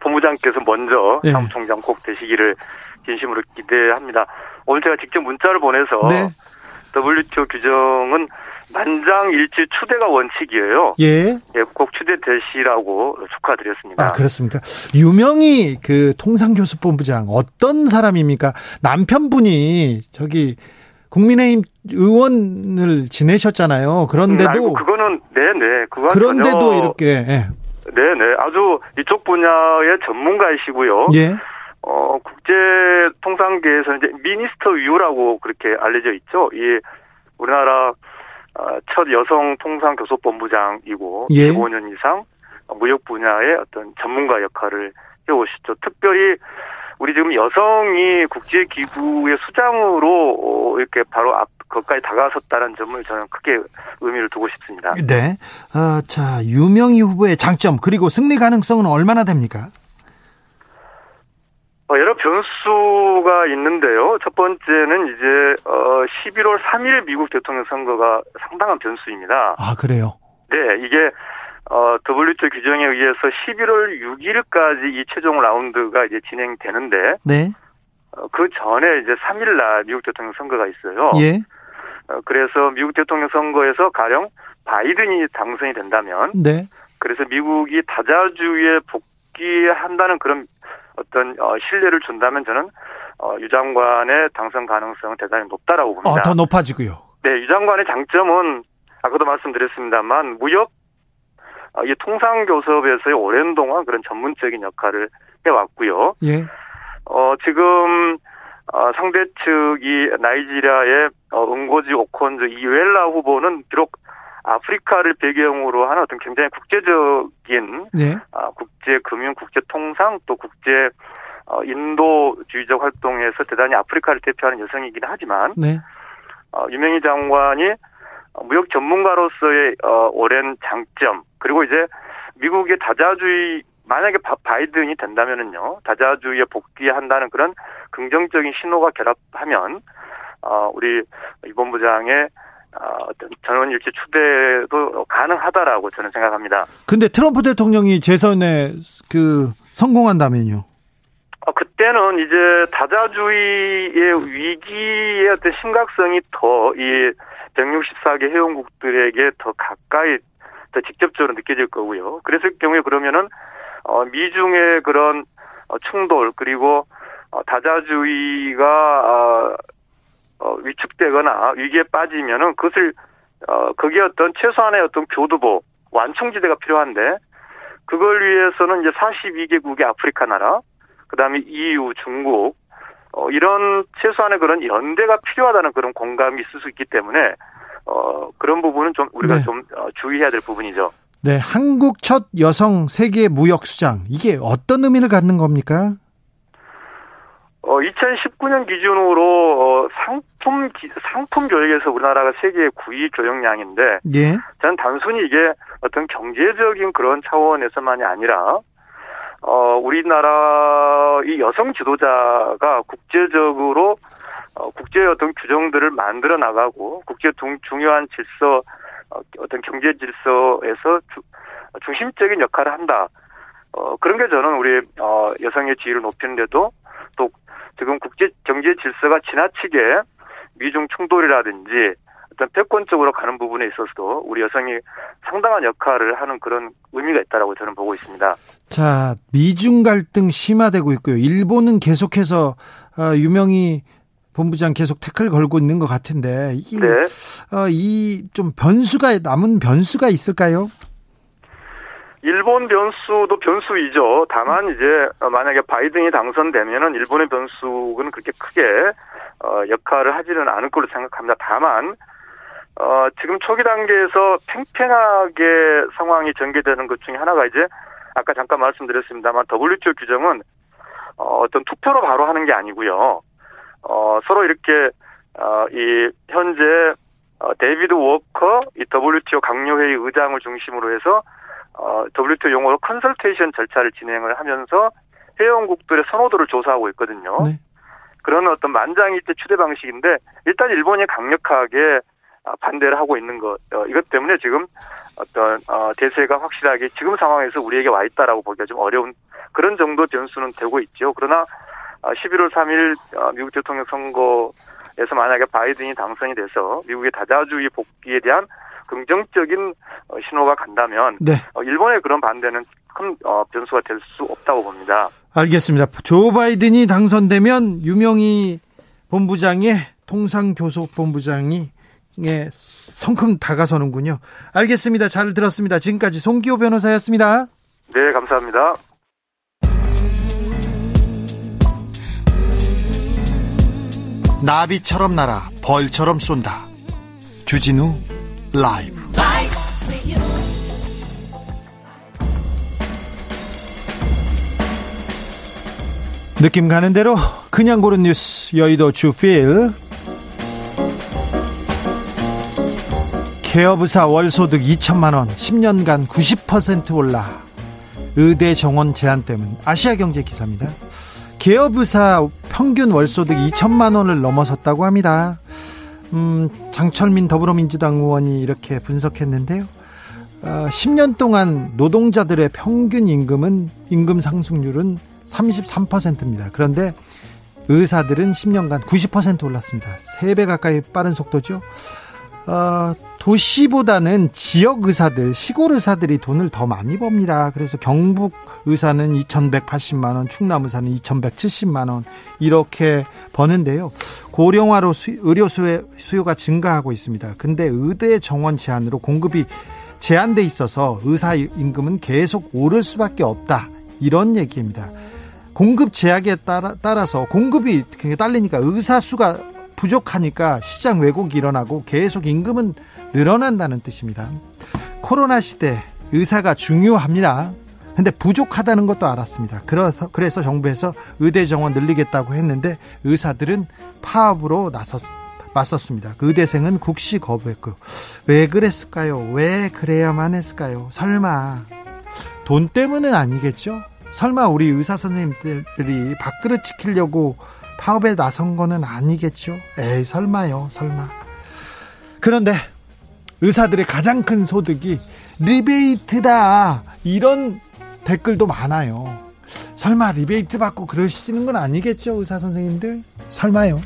본부장께서 먼저 예. 사무총장 꼭 되시기를 진심으로 기대합니다. 오늘 제가 직접 문자를 보내서 네. WTO 규정은 만장일치 추대가 원칙이에요. 예. 예, 꼭 추대되시라고 축하드렸습니다. 아, 그렇습니까? 유명희 그 통상교수본부장 어떤 사람입니까? 남편분이 저기 국민의힘 의원을 지내셨잖아요. 음, 그런데도 아이고, 그거는 네네 그거 그런데도 이렇게 예. 네네 아주 이쪽 분야의 전문가이시고요. 예. 어, 국제 통상계에서 이제 미니스터 위유라고 그렇게 알려져 있죠. 이 우리나라 어, 첫 여성 통상 교섭 본부장이고 예. 15년 이상 무역 분야의 어떤 전문가 역할을 해오시죠. 특별히 우리 지금 여성이 국제기구의 수장으로 어, 이렇게 바로 앞 거기까지 다가섰다는 점을 저는 크게 의미를 두고 싶습니다. 네. 어, 자, 유명희 후보의 장점 그리고 승리 가능성은 얼마나 됩니까? 어, 여러 변수가 있는데요. 첫 번째는 이제 어 11월 3일 미국 대통령 선거가 상당한 변수입니다. 아, 그래요. 네, 이게 어 WTO 규정에 의해서 11월 6일까지 이 최종 라운드가 이제 진행되는데 네. 어, 그 전에 이제 3일 날 미국 대통령 선거가 있어요. 예. 어, 그래서 미국 대통령 선거에서 가령 바이든이 당선이 된다면 네. 그래서 미국이 다자주에 복귀한다는 그런 어떤 어, 신뢰를 준다면 저는 어, 유 장관의 당선 가능성은 대단히 높다라고 봅니다. 어, 더 높아지고요. 네, 유 장관의 장점은 아까도 말씀드렸습니다만 무역 어, 이 통상 교섭에서의 오랜 동안 그런 전문적인 역할을 해왔고요. 예. 어, 지금 어, 상대 측이 나이지리아의 어, 응고지 오콘즈 이웰라 후보는 비록 아프리카를 배경으로 하는 어떤 굉장히 국제적인 네. 아, 국제 금융, 국제 통상 또 국제 어, 인도주의적 활동에서 대단히 아프리카를 대표하는 여성이긴 하지만 네. 어, 유명희 장관이 무역 전문가로서의 어, 오랜 장점 그리고 이제 미국의 다자주의 만약에 바, 바이든이 된다면은요 다자주의에 복귀한다는 그런 긍정적인 신호가 결합하면 어, 우리 이 본부장의 어, 어떤 전원 일치 추대도 가능하다라고 저는 생각합니다. 근데 트럼프 대통령이 재선에 그 성공한다면요. 어, 그때는 이제 다자주의의 위기의 어떤 심각성이 더 이 164개 회원국들에게 더 가까이 더 직접적으로 느껴질 거고요. 그랬을 경우에 그러면은 어, 미중의 그런 어, 충돌 그리고 어, 다자주의가 어, 어, 위축되거나 위기에 빠지면은 그것을 어, 거기에 어떤 최소한의 어떤 교두보 완충지대가 필요한데 그걸 위해서는 이제 42개국의 아프리카 나라 그다음에 EU, 중국 어, 이런 최소한의 그런 연대가 필요하다는 그런 공감이 있을 수 있기 때문에 어, 그런 부분은 좀 우리가 네. 좀 어, 주의해야 될 부분이죠. 네, 한국 첫 여성 세계 무역 수장 이게 어떤 의미를 갖는 겁니까? 어, 2019년 기준으로 어, 상품 기- 상품 교역에서 우리나라가 세계 9위 교역량인데 예. 저는 단순히 이게 어떤 경제적인 그런 차원에서만이 아니라 어, 우리나라 이 여성 지도자가 국제적으로 어, 국제 어떤 규정들을 만들어 나가고 국제 중, 중요한 질서 어, 어떤 경제 질서에서 주, 중심적인 역할을 한다. 어, 그런 게 저는 우리 어, 여성의 지위를 높이는데도 또 지금 국제 경제 질서가 지나치게 미중 충돌이라든지 어떤 패권 쪽으로 가는 부분에 있어서도 우리 여성이 상당한 역할을 하는 그런 의미가 있다라고 저는 보고 있습니다. 자, 미중 갈등 심화되고 있고요. 일본은 계속해서 어, 유명희 본부장 계속 태클 걸고 있는 것 같은데 이게 네. 어, 이좀 변수가 남은 변수가 있을까요? 일본 변수도 변수이죠. 다만 이제 만약에 바이든이 당선되면은 일본의 변수는 그렇게 크게 어, 역할을 하지는 않을 걸로 생각합니다. 다만 어, 지금 초기 단계에서 팽팽하게 상황이 전개되는 것 중에 하나가 이제 아까 잠깐 말씀드렸습니다만 WTO 규정은 어, 어떤 투표로 바로 하는 게 아니고요. 어, 서로 이렇게 어, 이 현재 어, 데이비드 워커 이 WTO 각료회의 의장을 중심으로 해서 어, WTO 용어로 consultation 절차를 진행을 하면서 회원국들의 선호도를 조사하고 있거든요. 네. 그런 어떤 만장일치 추대 방식인데 일단 일본이 강력하게 아, 반대를 하고 있는 것 어, 이것 때문에 지금 어떤 어, 대세가 확실하게 지금 상황에서 우리에게 와 있다라고 보기가 좀 어려운 그런 정도 변수는 되고 있죠. 그러나 아, 11월 3일 어, 미국 대통령 선거에서 만약에 바이든이 당선이 돼서 미국의 다자주의 복귀에 대한 긍정적인 어, 신호가 간다면 네. 어, 일본의 그런 반대는 큰 어, 변수가 될 수 없다고 봅니다. 알겠습니다. 조 바이든이 당선되면 유명희 본부장의 통상교섭본부장이 예, 성큼 다가서는군요. 알겠습니다. 잘 들었습니다. 지금까지 송기호 변호사였습니다. 네, 감사합니다. 나비처럼 날아 벌처럼 쏜다. 주진우 라이브. 느낌 가는 대로 그냥 고른 뉴스 여의도 주필 개업의사 월소득 2천만 원 10년간 90% 올라 의대 정원 제한 때문 아시아경제 기사입니다. 개업의사 평균 월소득 2천만 원을 넘어섰다고 합니다. 음, 장철민 더불어민주당 의원이 이렇게 분석했는데요. 어, 10년 동안 노동자들의 평균 임금은 임금 상승률은 33%입니다. 그런데 의사들은 10년간 90% 올랐습니다. 3배 가까이 빠른 속도죠. 어, 도시보다는 지역 의사들, 시골 의사들이 돈을 더 많이 법니다. 그래서 경북 의사는 2,180만 원, 충남 의사는 2,170만 원 이렇게 버는데요. 고령화로 수, 의료 수요, 수요가 증가하고 있습니다. 근데 의대 정원 제한으로 공급이 제한돼 있어서 의사 임금은 계속 오를 수밖에 없다. 이런 얘기입니다. 공급 제약에 따라, 따라서 공급이 딸리니까 의사 수가 부족하니까 시장 왜곡이 일어나고 계속 임금은 늘어난다는 뜻입니다. 코로나 시대 의사가 중요합니다. 근데 부족하다는 것도 알았습니다. 그래서 그래서 정부에서 의대 정원 늘리겠다고 했는데 의사들은 파업으로 나섰 맞섰습니다. 그 의대생은 국시 거부했고요. 왜 그랬을까요? 왜 그래야만 했을까요? 설마 돈 때문은 아니겠죠? 설마 우리 의사 선생님들이 밥그릇 지키려고 파업에 나선 거는 아니겠죠? 에이 설마요 설마 그런데 의사들의 가장 큰 소득이 리베이트다 이런 댓글도 많아요 설마 리베이트 받고 그러시는 건 아니겠죠 의사 선생님들 설마요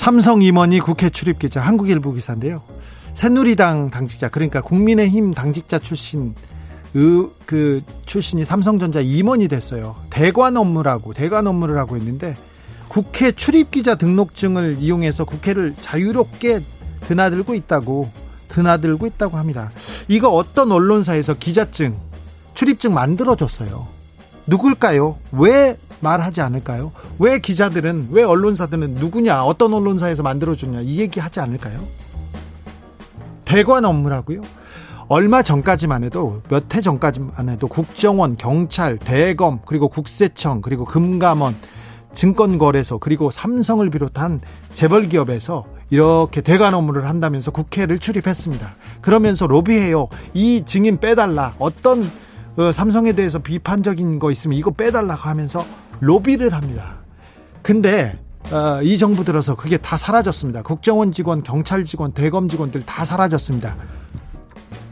삼성 임원이 국회 출입 기자 한국일보 기사인데요. 새누리당 당직자 그러니까 국민의힘 당직자 출신 의, 그 출신이 삼성전자 임원이 됐어요. 대관 업무라고 대관 업무를 하고 있는데 국회 출입 기자 등록증을 이용해서 국회를 자유롭게 드나들고 있다고 드나들고 있다고 합니다. 이거 어떤 언론사에서 기자증 출입증 만들어 줬어요. 누굴까요? 왜 말하지 않을까요? 왜 기자들은 왜 언론사들은 누구냐 어떤 언론사에서 만들어줬냐 이 얘기 하지 않을까요? 대관 업무라고요? 얼마 전까지만 해도 몇 해 전까지만 해도 국정원, 경찰, 대검 그리고 국세청 그리고 금감원 증권거래소 그리고 삼성을 비롯한 재벌 기업에서 이렇게 대관 업무를 한다면서 국회를 출입했습니다. 그러면서 로비해요. 이 증인 빼달라. 어떤 어, 삼성에 대해서 비판적인 거 있으면 이거 빼달라고 하면서 로비를 합니다. 근데 어, 이 정부 들어서 그게 다 사라졌습니다. 국정원 직원, 경찰 직원, 대검 직원들 다 사라졌습니다.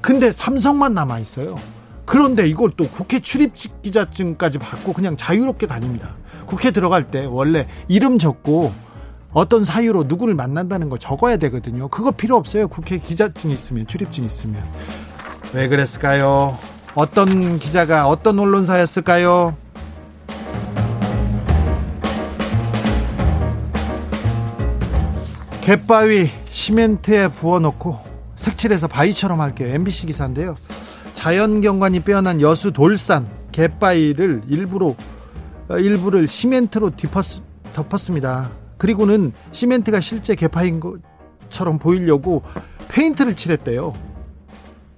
근데 삼성만 남아 있어요. 그런데 이걸 또 국회 출입 기자증까지 받고 그냥 자유롭게 다닙니다. 국회 들어갈 때 원래 이름 적고 어떤 사유로 누구를 만난다는 거 적어야 되거든요. 그거 필요 없어요. 국회 기자증 있으면 출입증 있으면 왜 그랬을까요? 어떤 기자가 어떤 언론사였을까요? 갯바위 시멘트에 부어놓고 색칠해서 바위처럼 할게요. MBC 기사인데요. 자연경관이 빼어난 여수 돌산 갯바위를 일부러 어, 일부를 시멘트로 덮었, 덮었습니다. 그리고는 시멘트가 실제 갯바위인 것처럼 보이려고 페인트를 칠했대요.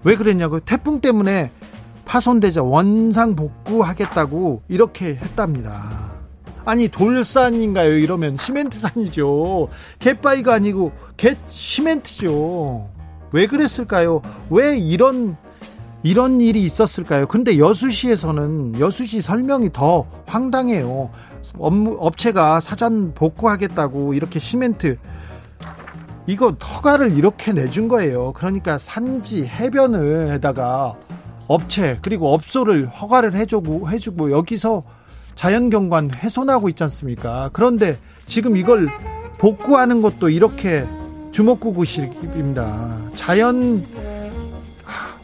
왜 그랬냐고요? 태풍 때문에 파손되자 원상 복구하겠다고 이렇게 했답니다. 아니 돌산인가요? 이러면 시멘트산이죠. 갯바위가 아니고 갯 시멘트죠. 왜 그랬을까요? 왜 이런 이런 일이 있었을까요? 근데 여수시에서는 여수시 설명이 더 황당해요. 업무 업체가 사전 복구하겠다고 이렇게 시멘트 이거 허가를 이렇게 내준 거예요. 그러니까 산지 해변을에다가 업체 그리고 업소를 허가를 해주고 해주고 여기서 자연경관 훼손하고 있지 않습니까? 그런데 지금 이걸 복구하는 것도 이렇게 주먹구구식입니다. 자연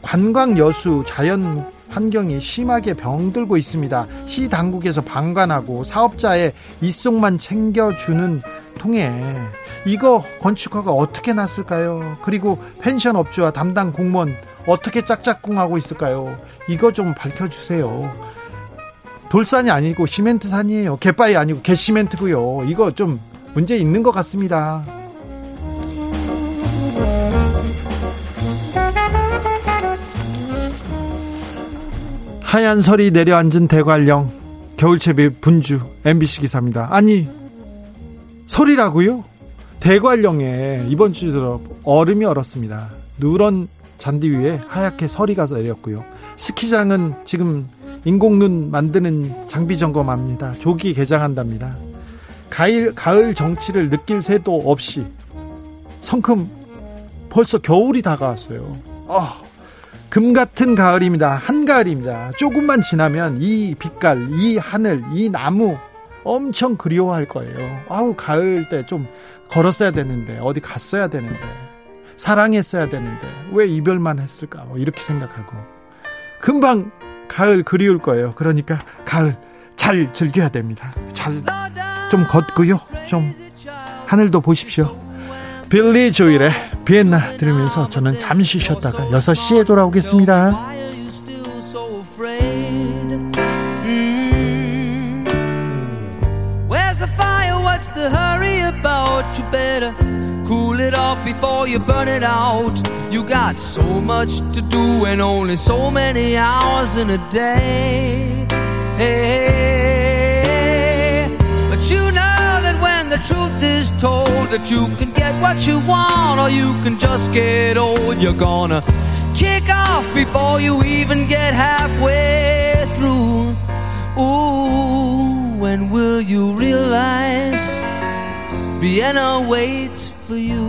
관광 여수 자연 환경이 심하게 병들고 있습니다. 시 당국에서 방관하고 사업자의 이속만 챙겨주는 통해 이거 건축허가 어떻게 났을까요? 그리고 펜션 업주와 담당 공무원 어떻게 짝짝꿍하고 있을까요? 이거 좀 밝혀주세요. 돌산이 아니고 시멘트산이에요. 갯바위 아니고 개시멘트고요. 이거 좀 문제 있는 것 같습니다. 하얀 설이 내려앉은 대관령 겨울채비 분주 MBC 기사입니다. 아니 설이라고요? 대관령에 이번 주 들어 얼음이 얼었습니다. 누런 잔디 위에 하얗게 서리가 내렸고요. 스키장은 지금 인공눈 만드는 장비 점검합니다. 조기 개장한답니다. 가을, 가을 정치를 느낄 새도 없이 성큼 벌써 겨울이 다가왔어요. 아, 금 같은 가을입니다. 한가을입니다. 조금만 지나면 이 빛깔, 이 하늘, 이 나무 엄청 그리워할 거예요. 아우, 가을 때 좀 걸었어야 되는데, 어디 갔어야 되는데. 사랑했어야 되는데 왜 이별만 했을까 뭐 이렇게 생각하고 금방 가을 그리울 거예요. 그러니까 가을 잘 즐겨야 됩니다. 잘 좀 걷고요. 좀 하늘도 보십시오. 빌리 조일의 비엔나 들으면서 저는 잠시 쉬었다가 6시에 돌아오겠습니다. cool it off before you burn it out. You got so much to do and only so many hours in a day. Hey, hey. That you can get what you want or you can just get old, you're gonna kick off before you even get halfway through. Ooh, when will you realize Vienna waits for you?